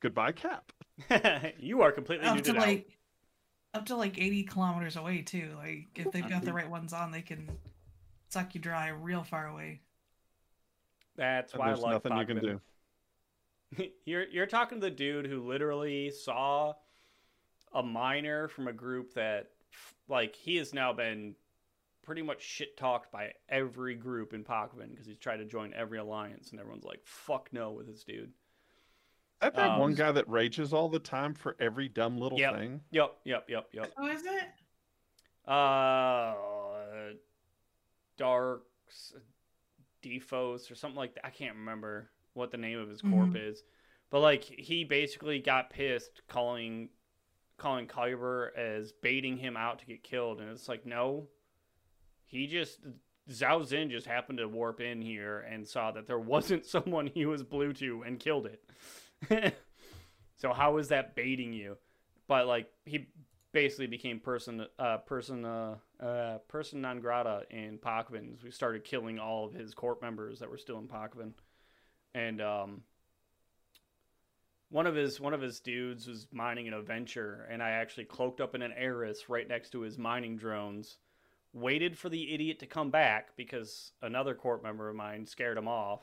Speaker 3: goodbye, Cap.
Speaker 1: you are completely
Speaker 4: Up to
Speaker 1: neutered out.
Speaker 4: like up to like 80 kilometers away too. Like if they've got the right ones on, they can suck you dry real far away.
Speaker 1: That's
Speaker 3: And
Speaker 1: why I
Speaker 3: there's
Speaker 1: like
Speaker 3: nothing you can do.
Speaker 1: do. you're you're talking to the dude who literally saw a miner from a group that like he has now been pretty much shit talked by every group in Pokemon because he's tried to join every alliance and everyone's like fuck no with this dude.
Speaker 3: I've that
Speaker 1: Um,
Speaker 3: one guy that rages all the time for every dumb little
Speaker 1: Yep.
Speaker 3: thing.
Speaker 1: Yep, yep, yep, yep.
Speaker 4: Who is it?
Speaker 1: Uh, Darks, Defos, or something like that. I can't remember what the name of his corp is, but like he basically got pissed calling calling Kyber as baiting him out to get killed, and it's like no, he just Zhao Zin just happened to warp in here and saw that there wasn't someone he was blue to and killed it. so how is that baiting you? But like he basically became person uh person uh, uh person non grata in Pokemon. We started killing all of his corp members that were still in Pokemon. And um one of his one of his dudes was mining an adventure and I actually cloaked up in an Eris right next to his mining drones, waited for the idiot to come back because another corp member of mine scared him off.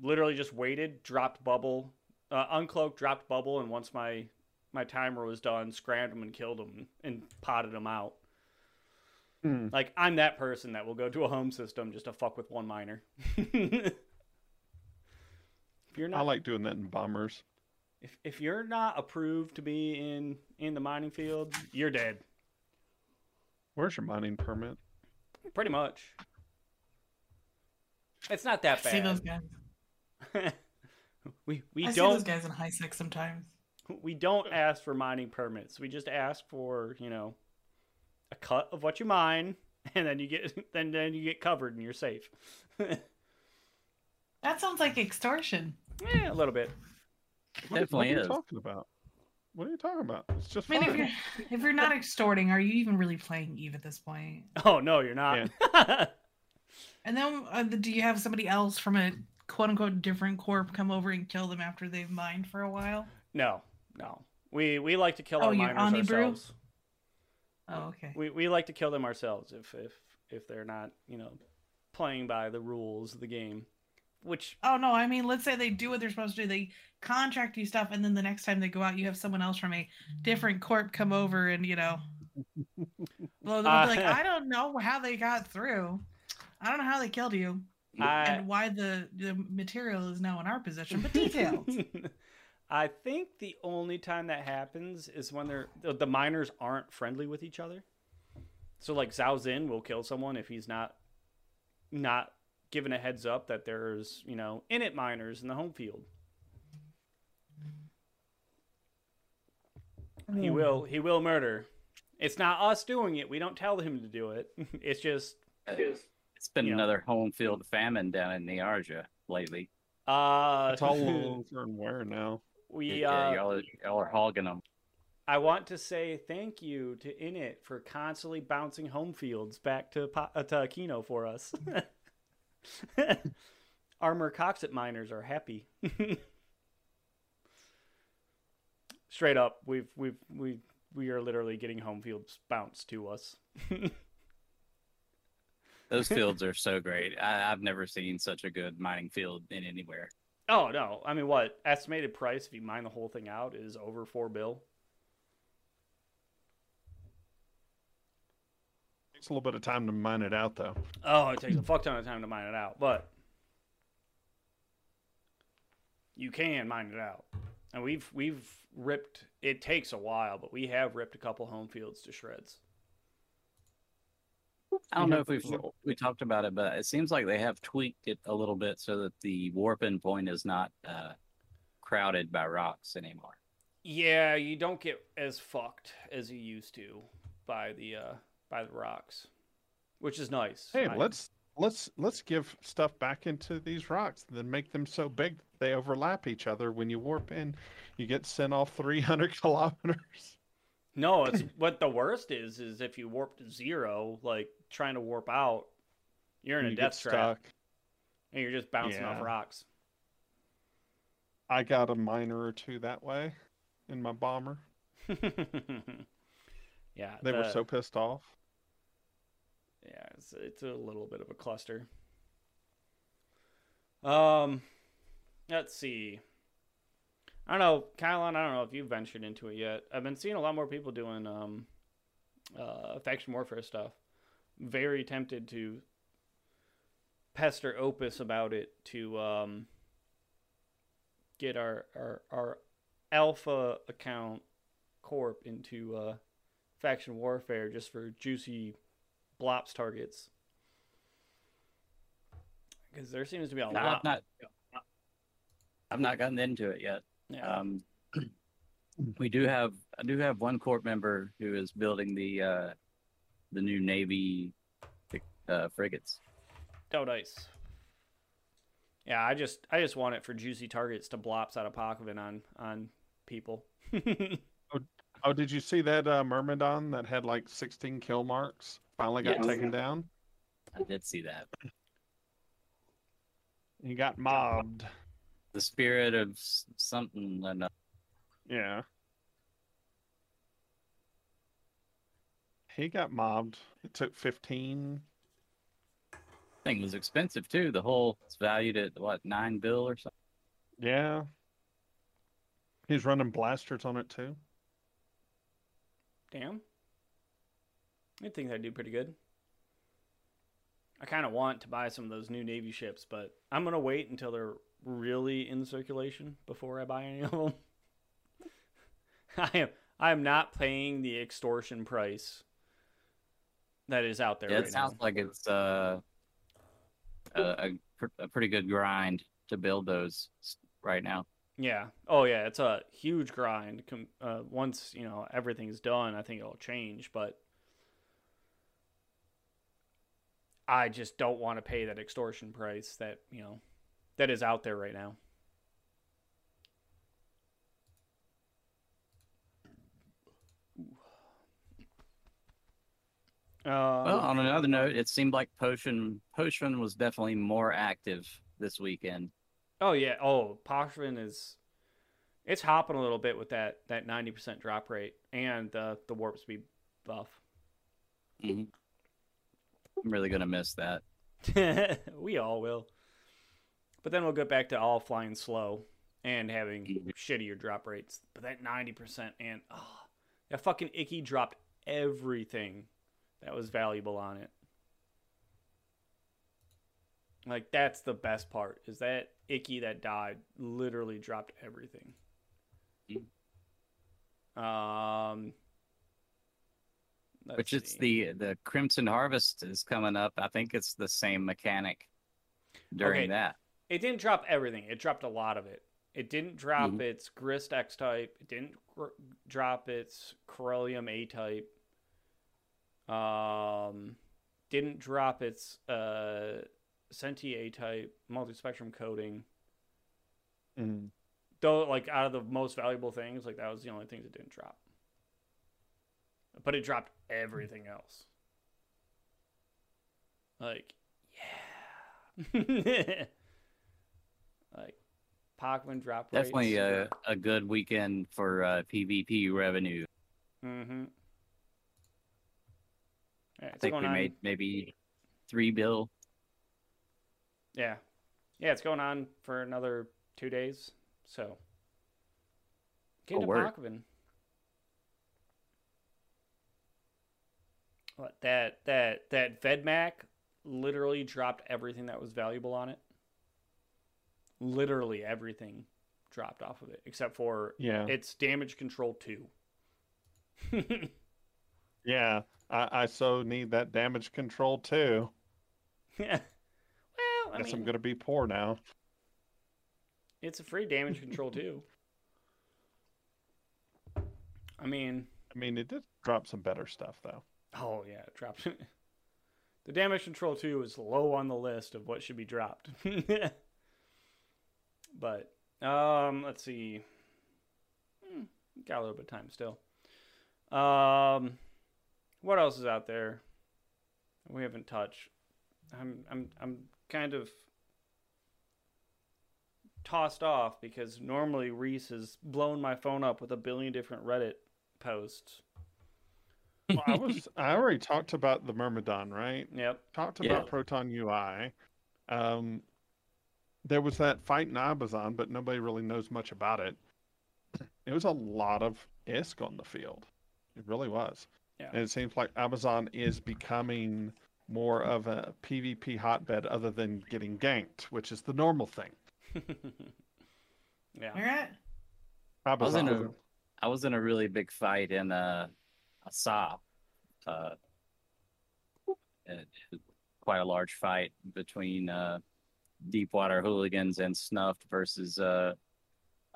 Speaker 1: Literally just waited, dropped bubble, uh, uncloaked, dropped bubble, and once my my timer was done, scrammed him and killed him and potted him out.
Speaker 3: Hmm.
Speaker 1: Like I'm that person that will go to a home system just to fuck with one miner. if you're not,
Speaker 3: I
Speaker 1: not
Speaker 3: like doing that in bombers.
Speaker 1: if if you're not approved to be in in the mining field, you're dead.
Speaker 3: Where's your mining permit?
Speaker 1: Pretty much. It's not that
Speaker 4: I see those
Speaker 1: bad.
Speaker 4: guys.
Speaker 1: we we
Speaker 4: I see those
Speaker 1: don't
Speaker 4: guys in high six sometimes.
Speaker 1: we don't ask for mining permits. We just ask for, you know, a cut of what you mine and then you get then then you get covered and you're safe.
Speaker 4: That sounds like extortion.
Speaker 1: yeah, a little bit.
Speaker 3: What,
Speaker 2: Definitely
Speaker 3: what are you
Speaker 2: is.
Speaker 3: talking about? What are you talking about? It's just
Speaker 4: I mean, if you're if you're not extorting, are you even really playing Eve at this point?
Speaker 1: Oh no, you're not.
Speaker 4: And then, uh, do you have somebody else from a quote unquote different corp come over and kill them after they've mined for a while?
Speaker 1: no, no. We we like to kill
Speaker 4: Oh,
Speaker 1: our miners
Speaker 4: Omnibrew?
Speaker 1: ourselves.
Speaker 4: Oh, okay.
Speaker 1: We we like to kill them ourselves if if if they're not, you know, playing by the rules of the game. Which
Speaker 4: Oh no, I mean, let's say they do what they're supposed to do. They contract you stuff, and then the next time they go out, you have someone else from a different corp come over and you know, well, they'll be like,
Speaker 1: Uh,
Speaker 4: I don't know how they got through. I don't know how they killed you,
Speaker 1: I
Speaker 4: and why the the material is now in our possession. But details.
Speaker 1: I think the only time that happens is when they're the, the miners aren't friendly with each other. So like Zhao Zin will kill someone if he's not not given a heads up that there's, you know, in it miners in the home field. He hmm. will he will murder. It's not us doing it. We don't tell him to do it. It's just
Speaker 2: It's been
Speaker 1: You know.
Speaker 2: another home field famine down in Niarja lately.
Speaker 1: uh
Speaker 3: It's all over and where now.
Speaker 1: we
Speaker 2: yeah,
Speaker 1: uh
Speaker 2: y'all, are- y'all are hogging them.
Speaker 1: I want to say thank you to Init for constantly bouncing home fields back to Pa- uh, to Kino for us. Armor Coxet miners are happy. Straight up, we've we've we we are literally getting home fields bounced to us.
Speaker 2: Those fields are so great. I, I've never seen such a good mining field in anywhere.
Speaker 1: oh no, I mean what estimated price if you mine the whole thing out is over four bill.
Speaker 3: Takes a little bit of time to mine it out though.
Speaker 1: Oh, it takes a fuck ton of time to mine it out, but you can mine it out. And we've we've ripped. It takes a while, but we have ripped a couple home fields to shreds.
Speaker 2: I don't know if we've we talked about it, but it seems like they have tweaked it a little bit so that the warping point is not uh, crowded by rocks anymore.
Speaker 1: Yeah, you don't get as fucked as you used to by the uh by the rocks, which is nice.
Speaker 3: Hey,
Speaker 1: I-
Speaker 3: let's let's let's give stuff back into these rocks, and then make them so big they overlap each other. When you warp in, you get sent off 300 kilometers.
Speaker 1: No, it's what the worst is is if you warp to zero, like trying to warp out, you're in a
Speaker 3: you
Speaker 1: death trap, and you're just bouncing off rocks.
Speaker 3: I got a miner or two that way in my bomber.
Speaker 1: yeah,
Speaker 3: They were so pissed off.
Speaker 1: yeah, it's, it's a little bit of a cluster. Um, let's see. I don't know, Kylon. I don't know if you've ventured into it yet. I've been seeing a lot more people doing um, uh, faction warfare stuff. Very tempted to pester Opus about it to um, get our our our alpha account corp into uh, faction warfare just for juicy blops targets. Because there seems to be a
Speaker 2: No,
Speaker 1: lot.
Speaker 2: I've not. I've not gotten into it yet.
Speaker 1: yeah.
Speaker 2: Um, we do have. I do have one corp member who is building the uh, the new Navy uh, frigates.
Speaker 1: Oh, nice. Yeah, I just I just want it for juicy targets to blops out of Pokemon on on people.
Speaker 3: Oh, did you see that uh, Myrmidon that had like 16 kill marks? Finally got
Speaker 2: Yes.
Speaker 3: taken down.
Speaker 2: I did see that.
Speaker 3: He got mobbed.
Speaker 2: The spirit of s- something. uh, Another.
Speaker 3: Yeah. He got mobbed. It took 15.
Speaker 2: thing was expensive too. The whole it's valued at what nine bill or something.
Speaker 3: Yeah. He's running blasters on it too.
Speaker 1: Damn. I think they do pretty good. I kind of want to buy some of those new Navy ships, but I'm gonna wait until they're really in circulation before I buy any of them. I am I am not paying the extortion price that is out there
Speaker 2: Yeah,
Speaker 1: right
Speaker 2: it sounds
Speaker 1: now.
Speaker 2: like it's uh, a, a, a pretty good grind to build those right now.
Speaker 1: Yeah. Oh, yeah. It's a huge grind. Com- Uh, once you know everything's done, I think it'll change. But I just don't want to pay that extortion price that you know that is out there right now. Uh,
Speaker 2: Well, on another note, it seemed like Pochven Pochven was definitely more active this weekend.
Speaker 1: Oh yeah. Oh, Pochven is it's hopping a little bit with that that ninety percent drop rate and the the warp speed buff.
Speaker 2: hmm I'm really gonna miss that.
Speaker 1: we all will. But then we'll get back to all flying slow and having
Speaker 2: Mhm.
Speaker 1: shittier drop rates. But that ninety percent and oh, that fucking icky dropped everything that was valuable on it. Like that's the best part is that icky that died literally dropped everything. Um,
Speaker 2: Which it's
Speaker 1: see.
Speaker 2: the the Crimson Harvest is coming up. I think it's the same mechanic during
Speaker 1: Okay.
Speaker 2: that.
Speaker 1: It didn't drop everything. It dropped a lot of it. It didn't drop
Speaker 2: Mhm.
Speaker 1: its Gist X type. It didn't gr- drop its Corelum A type. Um, didn't drop its uh, Centii A type multi-spectrum coating.
Speaker 3: Mm.
Speaker 1: Though, like out of the most valuable things, like that was the only things it didn't drop. But it dropped everything else. Like, yeah. like, Pokemon drop rates.
Speaker 2: Definitely a, a good weekend for uh, PvP revenue.
Speaker 1: Mm-hmm. Yeah,
Speaker 2: I think we
Speaker 1: on.
Speaker 2: made maybe three bill.
Speaker 1: Yeah, yeah, it's going on for another two days. So, get
Speaker 2: Oh,
Speaker 1: into
Speaker 2: word.
Speaker 1: Pokemon. What that that that Vedmak literally dropped everything that was valuable on it. Literally everything dropped off of it except for
Speaker 3: Yeah,
Speaker 1: its damage control two.
Speaker 3: yeah. I, I so need that damage control too.
Speaker 1: yeah. Well, I
Speaker 3: Guess I'm gonna be poor now.
Speaker 1: it's a free damage control too. I mean,
Speaker 3: I mean, it did drop some better stuff though.
Speaker 1: Oh yeah, it dropped. the damage control two is low on the list of what should be dropped. but um, let's see. Hmm, got a little bit of time still. Um, what else is out there? We haven't touched. I'm I'm I'm kind of tossed off because normally Reece has blown my phone up with a billion different Reddit posts.
Speaker 3: Well, I was I already talked about the Myrmidon, right?
Speaker 1: Yep.
Speaker 3: Talked
Speaker 2: Yeah.
Speaker 3: about Photon UI. Um, there was that fight in Ahbazon, but nobody really knows much about it. It was a lot of ISK on the field. It really was.
Speaker 1: Yeah.
Speaker 3: And it seems like Ahbazon is becoming more of a PvP hotbed other than getting ganked, which is the normal thing.
Speaker 1: yeah.
Speaker 4: Where at?
Speaker 2: was in a- I was in a really big fight in a, a SOP. Uh, quite a large fight between uh, Deepwater Hooligans and Snuffed versus uh,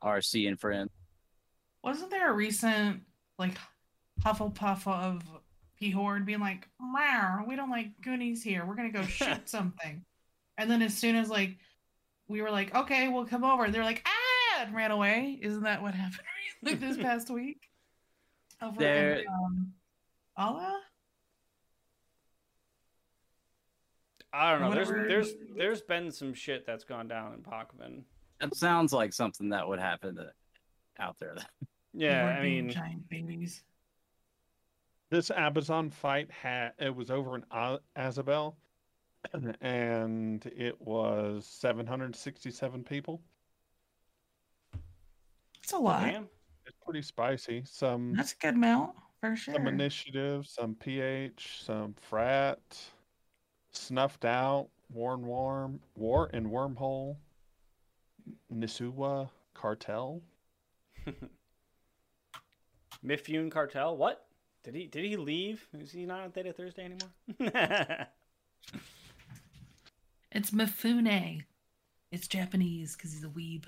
Speaker 2: RC and Friends.
Speaker 4: Wasn't there a recent like Hufflepuff of P Horde being like, "Wow, we don't like Goonies here. We're gonna go shoot something," and then as soon as like we were like, "Okay, we'll come over," they're like, "Ah!" and ran away. Isn't that what happened recently this past week? Over
Speaker 2: There-
Speaker 4: in um, Allah.
Speaker 1: I don't know. There's
Speaker 4: Whatever.
Speaker 1: there's there's been some shit that's gone down in Pokemon.
Speaker 2: That sounds like something that would happen to, out there.
Speaker 1: Yeah, I mean,
Speaker 4: giant babies.
Speaker 3: This Ahbazon fight had it was over in A- Azabel, and it was 767 people.
Speaker 4: It's a lot.
Speaker 1: damn.
Speaker 3: It's pretty spicy. Some
Speaker 4: That's a good amount for sure.
Speaker 3: some initiative, some PH, some frat, snuffed out, war and warm, war and wormhole, Nisuwa cartel.
Speaker 1: Mifune Cartel. What? Did he did he leave? Is he not on Theta Thursday anymore?
Speaker 4: It's Mifune. It's Japanese because he's a weeb.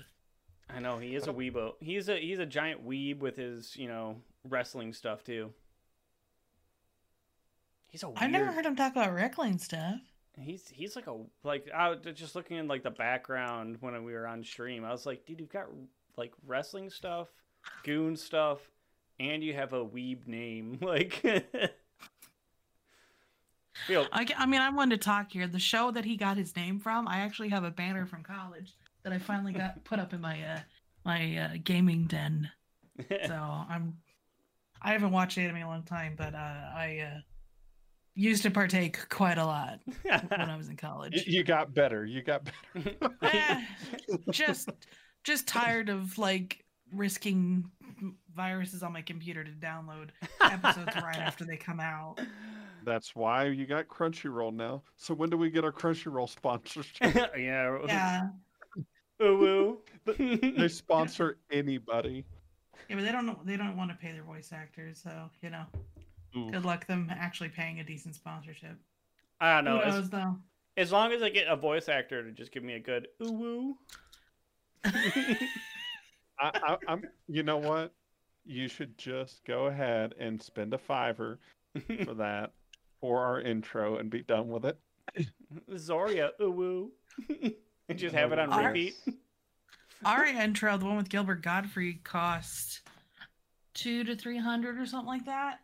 Speaker 1: I know he is a weebo. He's a he's a giant weeb with his you know wrestling stuff too. He's a weird.
Speaker 4: I've never heard him talk about wrestling stuff.
Speaker 1: He's he's like a like I was just looking in like the background when we were on stream. I was like, dude, you've got like wrestling stuff, goon stuff, and you have a weeb name. Like, feel
Speaker 4: I, I mean, I wanted to talk here. The show that he got his name from, I actually have a banner from college that I finally got put up in my uh, my uh, gaming den. So I'm I haven't watched anime in a long time, but uh, I uh, used to partake quite a lot when I was in college.
Speaker 3: you got better. You got better.
Speaker 4: Eh, just just tired of like risking viruses on my computer to download episodes right after they come out.
Speaker 3: That's why you got Crunchyroll now. So when do we get our Crunchyroll sponsorship?
Speaker 1: yeah.
Speaker 4: Yeah.
Speaker 1: Ooh,
Speaker 3: they
Speaker 1: woo.
Speaker 3: sponsor anybody.
Speaker 4: Yeah, but they don't know. They don't want to pay their voice actors, so you know.
Speaker 3: Ooh.
Speaker 4: Good luck them actually paying a decent sponsorship.
Speaker 1: I don't know.
Speaker 4: Who
Speaker 1: As,
Speaker 4: though?
Speaker 1: as long as I get a voice actor to just give me a good ooh woo.
Speaker 3: I, I, I'm. You know what? You should just go ahead and spend a fiver for that for our intro and be done with it.
Speaker 1: Zoria ooh woo. and just have it on
Speaker 4: Our-
Speaker 1: repeat.
Speaker 4: Our intro, the one with Gilbert Gottfried, cost two to three hundred or something like that.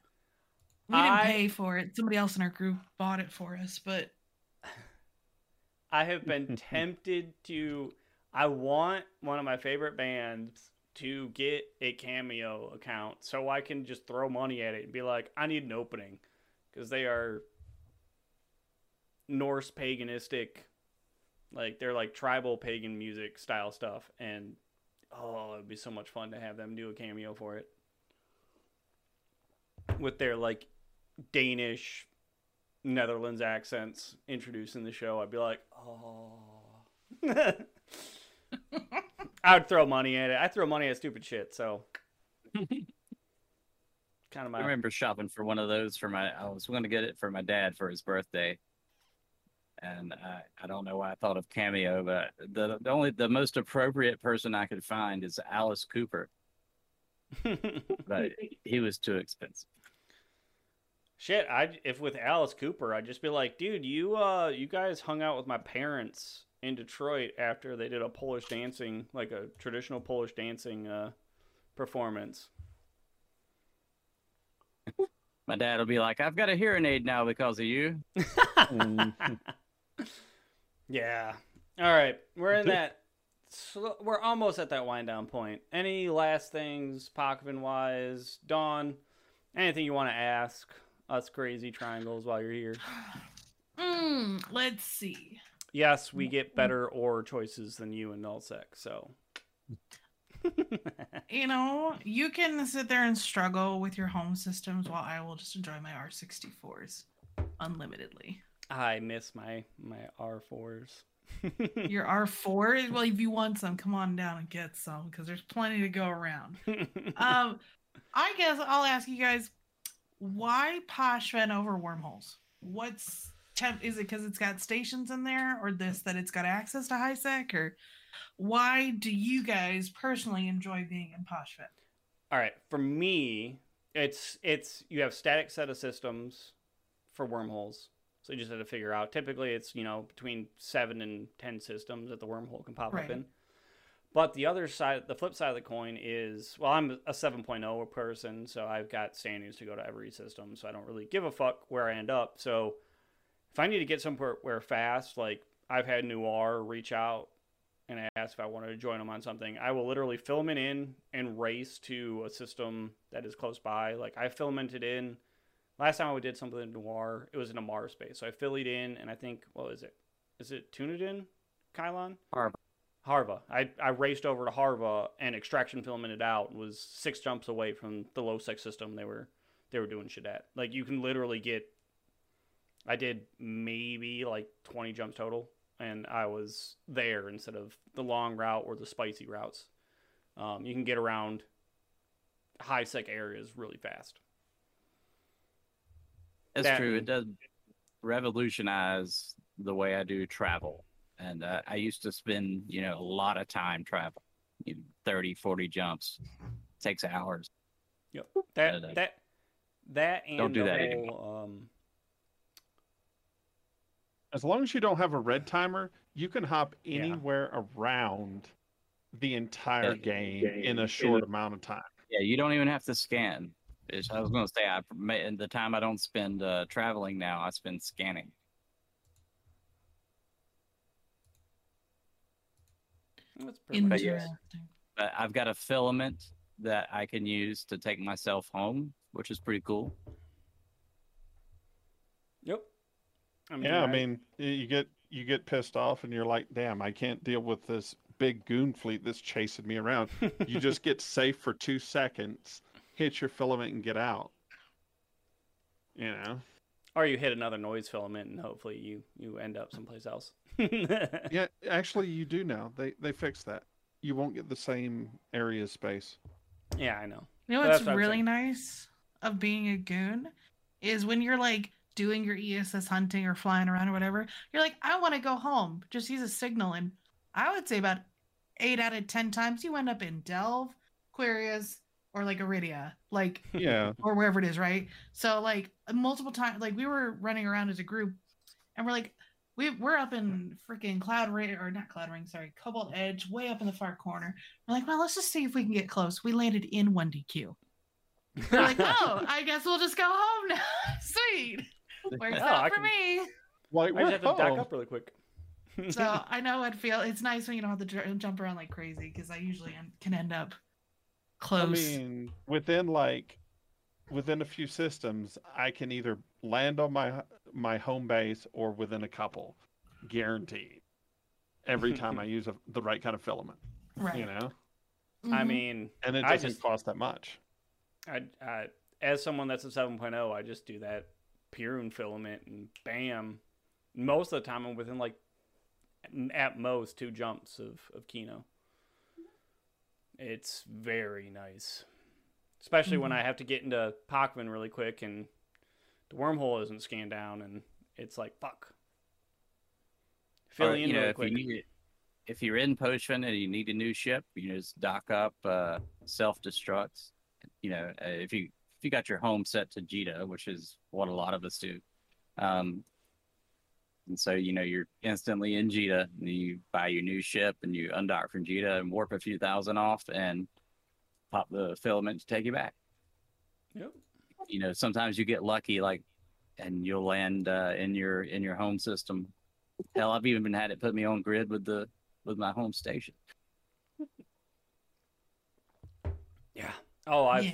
Speaker 4: We didn't
Speaker 1: I-
Speaker 4: pay for it. Somebody else in our group bought it for us, but
Speaker 1: I have been tempted to. I want one of my favorite bands to get a cameo account so I can just throw money at it and be like, I need an opening because they are Norse paganistic, like they're like tribal pagan music style stuff, and oh, it'd be so much fun to have them do a cameo for it with their like Danish Netherlands accents introducing the show, I'd be like, oh. I would throw money at it. I throw money at stupid shit, so kind of my.
Speaker 2: I remember shopping for one of those for my. I was going to get it for my dad for his birthday, and I, I don't know why I thought of cameo, but the, the only the most appropriate person I could find is Alice Cooper, but he was too expensive.
Speaker 1: shit, I if with Alice Cooper, I'd just be like, dude, you uh, you guys hung out with my parents in Detroit after they did a Polish dancing, like a traditional Polish dancing uh performance.
Speaker 2: My dad will be like, "I've got a hearing aid now because of you."
Speaker 1: Yeah. All right, we're in that. sl- We're almost at that wind down point. Any last things, Pochven wise, Dawn? Anything you want to ask us crazy triangles while you're here?
Speaker 4: mm, let's see.
Speaker 1: Yes, we get better or choices than you and Nullsec, so.
Speaker 4: You know, you can sit there and struggle with your home systems while I will just enjoy my R64s unlimitedly.
Speaker 1: I miss my my R4s.
Speaker 4: Your R4, well, if you want some, come on down and get some because there's plenty to go around. um, I guess I'll ask you guys, why Pochven over wormholes? What's temp? Is it because it's got stations in there, or this that it's got access to high sec, or why do you guys personally enjoy being in Pochven?
Speaker 1: All right, for me, it's it's you have static set of systems for wormholes. So you just have to figure out. Typically, it's you know between seven and ten systems that the wormhole can pop
Speaker 4: Right.
Speaker 1: up in. But the other side, the flip side of the coin is, well, I'm a 7.0 person, so I've got standings to go to every system, so I don't really give a fuck where I end up. So if I need to get somewhere where fast, like I've had Noir reach out and ask if I wanted to join them on something, I will literally filament in and race to a system that is close by. Like I filamented in last time I did something in Noir, it was in a Mars space. So I fillied in and I think what is it? Is it Tunadin, Kylon?
Speaker 2: Harva.
Speaker 1: Harva. I, I raced over to Harva and extraction filamented out and was six jumps away from the low sec system they were they were doing shit at. Like you can literally get I did maybe like twenty jumps total and I was there instead of the long route or the spicy routes. Um, you can get around high sec areas really fast.
Speaker 2: That's
Speaker 1: That-
Speaker 2: true. It does revolutionize the way I do travel. And uh, I used to spend, you know, a lot of time traveling, you know, 30, 40 jumps. takes hours.
Speaker 1: That
Speaker 2: Yeah, that-
Speaker 1: that that and
Speaker 2: Don't do
Speaker 1: the
Speaker 2: that
Speaker 1: whole,
Speaker 2: anymore.
Speaker 1: um,
Speaker 3: As long as you don't have a red timer, you can hop
Speaker 1: Yeah.
Speaker 3: anywhere around the entire
Speaker 2: Yeah.
Speaker 3: game in a short amount of time.
Speaker 2: Yeah, you don't even have to scan. I was going to say, I ma- the time I don't spend uh, traveling now, I spend scanning.
Speaker 1: that's pretty much it.
Speaker 2: But I've got a filament that I can use to take myself home, which is pretty cool.
Speaker 1: Yep. I mean,
Speaker 3: yeah, I mean, you get you get pissed off, and you're like, "Damn, I can't deal with this big goon fleet that's chasing me around." You just get safe for two seconds, hit your filament, and get out. You know?
Speaker 1: or you hit another noise filament and hopefully you you end up someplace else.
Speaker 3: Yeah, actually, you do now. They they fixed that. You won't get the same area space.
Speaker 1: Yeah, I know.
Speaker 4: You know
Speaker 1: Well,
Speaker 4: what's
Speaker 1: what
Speaker 4: really nice of being a goon is when you're like doing your ESS hunting or flying around or whatever, you're like, I want to go home. Just use a signal. And I would say about eight out of 10 times you end up in Delve, Querious, or like Aridia, like,
Speaker 3: Yeah.
Speaker 4: or wherever it is, right? So, like, multiple times, like, we were running around as a group and we're like, we, we're up in freaking Cloud Ring, or not Cloud Ring, sorry, Cobalt Edge, way up in the far corner. We're like, well, let's just see if we can get close. We landed in 1DQ. We're like, oh, I guess we'll just go home now. Sweet. Works out
Speaker 1: I
Speaker 4: for
Speaker 1: can-
Speaker 4: me.
Speaker 3: Like
Speaker 1: I
Speaker 3: we're
Speaker 1: just have to back up really quick.
Speaker 4: So I know I'd feel it's nice when you don't have to jump around like crazy because I usually can end up close.
Speaker 3: I mean, within like within a few systems, I can either land on my my home base or within a couple, guaranteed. Every time I use a, the right kind of filament,
Speaker 4: right.
Speaker 3: you know,
Speaker 1: I
Speaker 4: Mhm.
Speaker 1: mean,
Speaker 3: and it doesn't
Speaker 1: just-
Speaker 3: cost that much.
Speaker 1: I, I as someone that's a 7.0, I just do that Perun filament and bam. Most of the time, I'm within like at most two jumps of of Kino. It's very nice, especially when
Speaker 4: Mhm.
Speaker 1: I have to get into Pochven really quick and the wormhole isn't scanned down, and it's like fuck. Filling in
Speaker 2: you know,
Speaker 1: really
Speaker 2: if
Speaker 1: quick.
Speaker 2: you need, if you're in Pochven and you need a new ship, you just dock up, uh, self destructs. You know, uh, if you if you got your home set to Jita, which is what a lot of us do, um, and so you know you're instantly in Jita, and you buy your new ship and you undock from Jita and warp a few thousand off and pop the filament to take you back.
Speaker 1: Yep.
Speaker 2: You know, sometimes you get lucky, like, and you'll land uh, in your in your home system. Hell, I've even had it put me on grid with the with my home station.
Speaker 1: Yeah. Oh, I
Speaker 4: yeah.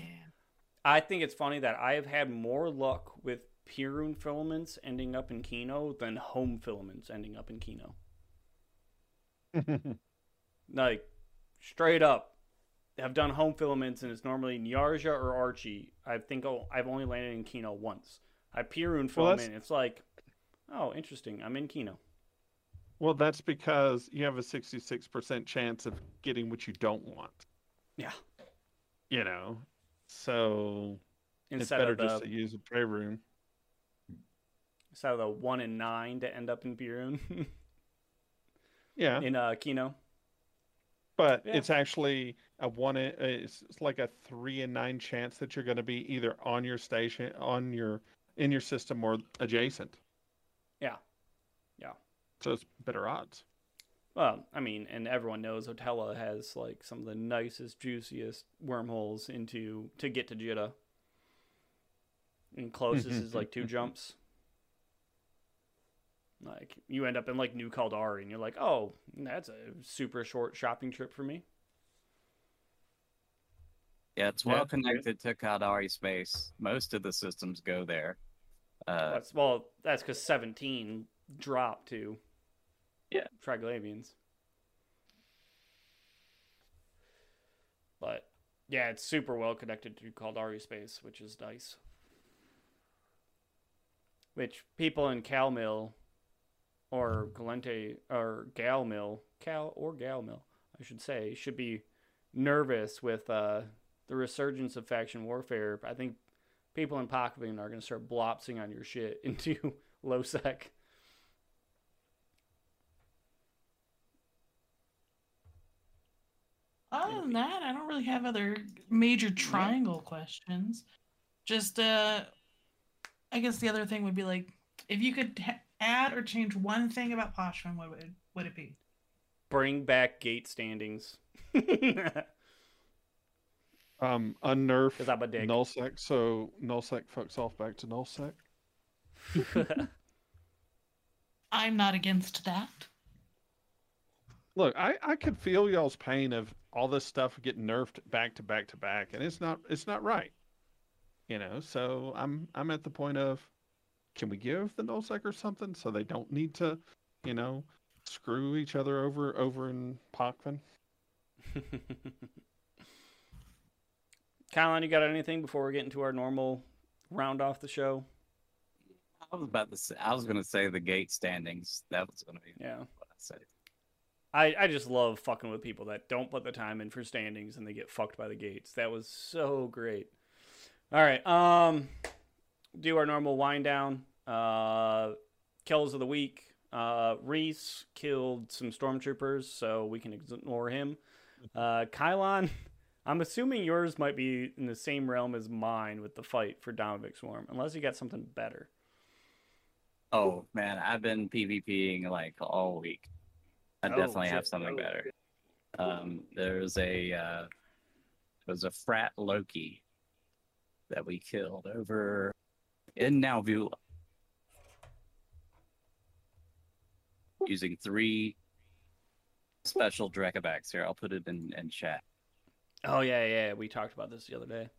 Speaker 1: I think it's funny that I have had more luck with Perun filaments ending up in Kino than home filaments ending up in Kino. Like, straight up. I've done home filaments and it's normally Niarja or Archie. I think I'll- I've only landed in Kino once. I Perun
Speaker 3: Well,
Speaker 1: filament,
Speaker 3: that's-
Speaker 1: it's like, oh, interesting. I'm in Kino.
Speaker 3: well, that's because you have a sixty-six percent chance of getting what you don't want.
Speaker 1: Yeah.
Speaker 3: You know, so it's better
Speaker 1: of the
Speaker 3: just to use a prey room.
Speaker 1: instead of the one in nine to end up in Perun
Speaker 3: Yeah,
Speaker 1: in uh, Kino.
Speaker 3: but
Speaker 1: Yeah.
Speaker 3: it's actually a one. in- It's, it's like a three in nine chance that you're going to be either on your station, on your in your system, or adjacent.
Speaker 1: Yeah. Yeah.
Speaker 3: So it's better odds.
Speaker 1: Well, I mean, and everyone knows Otella has like some of the nicest, juiciest wormholes into to get to Jita. And closest is like two jumps. Like you end up in like New Caldari, and you're like, oh, that's a super short shopping trip for me.
Speaker 2: Yeah, it's
Speaker 3: Yeah.
Speaker 2: well connected to Caldari space. Most of the systems go there. Uh,
Speaker 1: That's well, that's because 17 dropped to
Speaker 2: Yeah.
Speaker 1: Triglavians. But yeah, it's super well connected to Caldari space, which is nice. Which people in Calmill or Gallente or Galmill, Cal or Galmill, I should say, should be nervous with uh, the resurgence of faction warfare. I think people in Pochven are going to start blopsing on your shit into low sec.
Speaker 4: Other than that, I don't really have other major triangle questions. Just, uh, I guess the other thing would be like, if you could ha- add or change one thing about Pochven, what would would it be?
Speaker 1: Bring back gate standings. Because
Speaker 3: Um, unnerf
Speaker 1: I'm a dick.
Speaker 3: nullsec, so nullsec fucks off back to nullsec.
Speaker 4: I'm not against that.
Speaker 3: Look, I I could feel y'all's pain of all this stuff getting nerfed back to back to back, and it's not it's not right. You know, so I'm I'm at the point of, can we give the nullsec or something so they don't need to, you know, screw each other over over in Pochven?
Speaker 1: Kylon, you got anything before we get into our normal round off the show?
Speaker 2: I was about to say, I was going to say the gate standings. That was going to be
Speaker 1: Yeah.
Speaker 2: what I said.
Speaker 1: I, I just love fucking with people that don't put the time in for standings and they get fucked by the gates. That was so great. All right, um, do our normal wind down. Uh, kills of the week. Uh, Reece killed some stormtroopers, so we can ignore him. Uh, Kylon, I'm assuming yours might be in the same realm as mine with the fight for Damavik Swarm, unless you got something better.
Speaker 2: Oh man, I've been PvPing like all week. I
Speaker 1: Oh,
Speaker 2: definitely have something better. Um, there's a uh, there was a frat Loki that we killed over in Nauvoo using three special Drekavacs here. I'll put it in, in chat.
Speaker 1: Oh yeah, yeah, we talked about this the other day.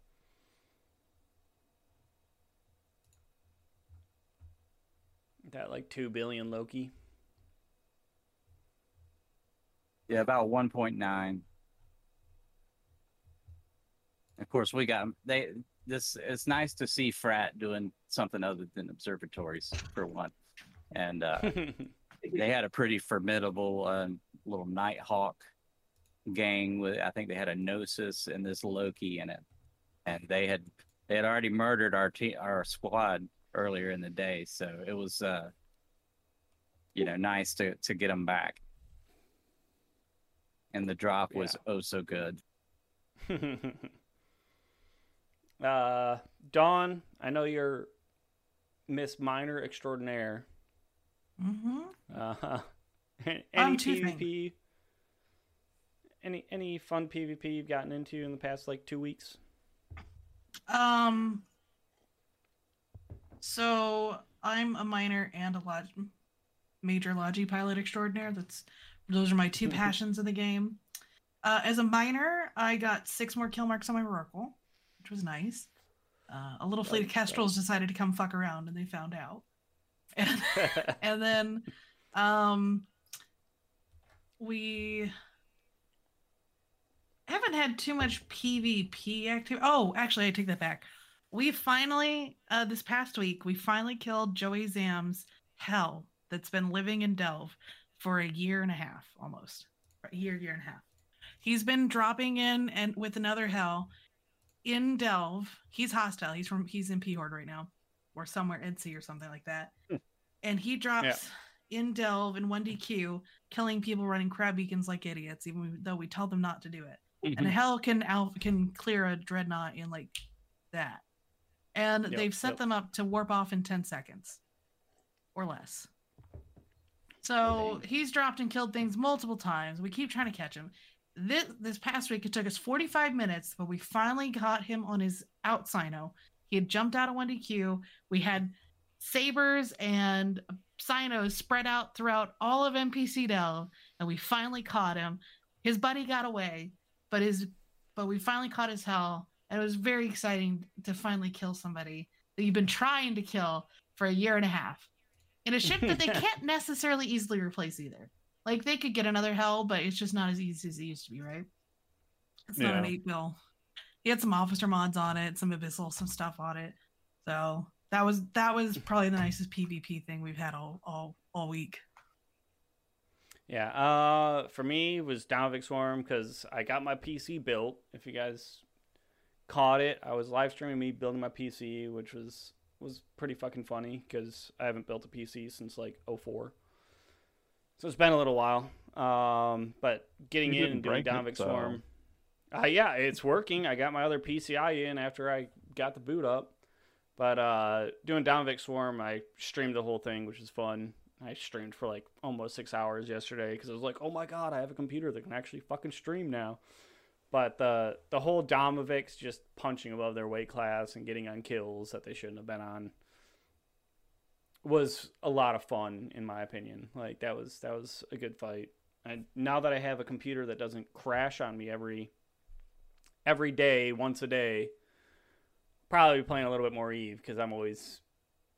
Speaker 1: That like two billion Loki.
Speaker 2: Yeah, about 1.9. Of course, we got them. they. This it's nice to see frat doing something other than observatories for one, and uh, they had a pretty formidable uh, little Nighthawk gang. With I think they had a Gnosis and this Loki in it, and they had they had already murdered our team, our squad earlier in the day. So it was, uh, you know, nice to to get them back. And the drop was oh so good.
Speaker 1: uh, Dawn, I know you're Miss Minor Extraordinaire.
Speaker 4: Mm-hmm.
Speaker 1: Uh, any
Speaker 4: Um, two
Speaker 1: PvP? Any any fun PvP you've gotten into in the past like two weeks?
Speaker 4: Um. So I'm a minor and a log- major logi pilot extraordinaire. That's those are my two passions in the game. Uh, as a miner, I got six more kill marks on my Rorqual, which was nice. Uh, a little fleet of Kestrels decided to come fuck around, and they found out. And, and then, um, we haven't had too much PvP activity. Oh, actually, I take that back. We finally, uh, this past week, we finally killed Joey Zam's Hel that's been living in Delve for a year and a half, almost a year, year and a half. He's been dropping in and with another Hel in Delve. He's hostile. He's from he's in P Horde right now, or somewhere NC or something like that. Hmm. And he drops in Delve in 1DQ, killing people running crab beacons like idiots, even though we tell them not to do it and mm-hmm. Hel can alpha can clear a dreadnought in like that and
Speaker 1: Yep,
Speaker 4: they've set
Speaker 1: yep.
Speaker 4: them up to warp off in 10 seconds or less so he's dropped and killed things multiple times. We keep trying to catch him. This this past week it took us 45 minutes but we finally got him on his out cyno. He had jumped out of 1dq we had sabers and cynos spread out throughout all of npc delve and we finally caught him. His buddy got away but his but we finally caught his Hel and it was very exciting to finally kill somebody that you've been trying to kill for a year and a half in a ship that they can't necessarily easily replace either. Like they could get another Hel but it's just not as easy as it used to be right? It's not an
Speaker 3: Yeah.
Speaker 4: 8 bill he had some officer mods on it some abyssal some stuff on it. So that was that was probably the nicest pvp thing we've had all all all week.
Speaker 1: Yeah, uh, for me it was Damavik Swarm because I got my PC built. If you guys caught it, I was live streaming me building my PC, which was was pretty fucking funny because I haven't built a PC since like 04. So it's been a little while. Um, but getting
Speaker 3: You
Speaker 1: in and doing
Speaker 3: Damavik
Speaker 1: Swarm, uh, yeah, it's working. I got my other PCI in after I got the boot up. But uh, doing Damavik Swarm, I streamed the whole thing, which is fun. I streamed for like almost six hours yesterday because I was like, oh my god, I have a computer that can actually fucking stream now. But the the whole Damaviks just punching above their weight class and getting on kills that they shouldn't have been on was a lot of fun in my opinion. Like that was that was a good fight. And now that I have a computer that doesn't crash on me every every day, once a day, probably playing a little bit more Eve because I'm always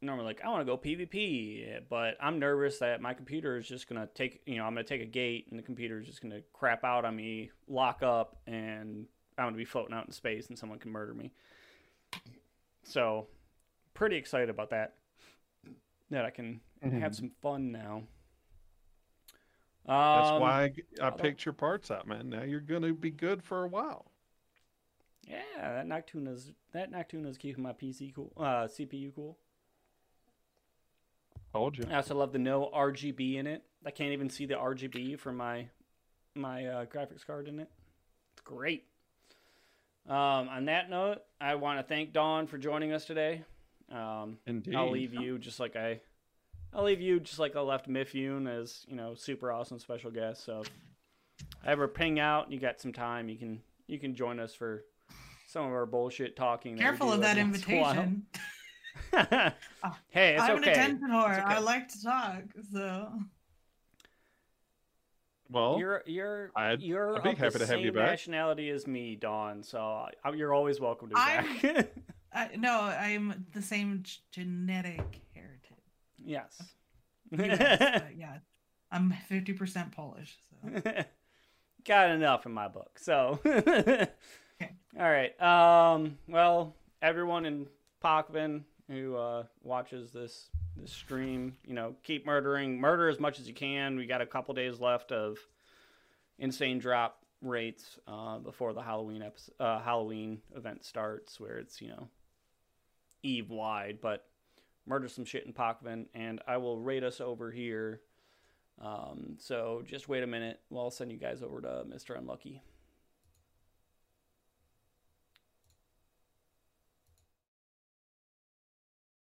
Speaker 1: normally like I want to go PvP, but I'm nervous that my computer is just gonna take you know I'm gonna take a gate and the computer is just gonna crap out on me, lock up, and I'm gonna be floating out in space and someone can murder me. So, pretty excited about that. That I can have some fun now.
Speaker 3: That's
Speaker 1: Um,
Speaker 3: why I, I
Speaker 1: although-
Speaker 3: picked your parts out, man. Now you're gonna be good for a while.
Speaker 1: Yeah, that Noctua's that Noctua's keeping my PC cool, uh, CPU cool.
Speaker 3: Told you.
Speaker 1: I also love the no RGB in it. I can't even see the RGB for my my uh, graphics card in it. It's great. Um, on that note, I want to thank Dawn for joining us today. Um,
Speaker 3: Indeed.
Speaker 1: I'll leave you just like I, I'll leave you just like I left Mifune as you know super awesome special guest. So, if I ever ping out, and you got some time, you can you can join us for some of our bullshit talking.
Speaker 4: Careful of that
Speaker 1: every once in a while.
Speaker 4: invitation.
Speaker 1: hey, it's
Speaker 4: I'm
Speaker 1: okay.
Speaker 4: an attention whore.
Speaker 1: It's okay.
Speaker 4: I like to talk, so
Speaker 3: Well,
Speaker 1: You're you're
Speaker 3: I'd-
Speaker 1: you're
Speaker 3: I'd be happy
Speaker 1: the
Speaker 3: to have you
Speaker 1: same
Speaker 3: back.
Speaker 1: nationality as me, Dawn. So you're always welcome to be
Speaker 4: I'm-
Speaker 1: back.
Speaker 4: I, no, I'm the same genetic heritage.
Speaker 1: yes.
Speaker 4: US, but yeah, I'm 50% Polish. So
Speaker 1: Got enough in my book. So, all right. Um. Well, everyone in Pochven who uh, watches this this stream, you know, keep murdering, murder as much as you can. We got a couple days left of insane drop rates uh, before the Halloween episode, uh, Halloween event starts, where it's you know eve wide, but murder some shit in Pochven, and I will rate us over here. Um, so just wait a minute. Well, I'll send you guys over to Mr. Unlucky.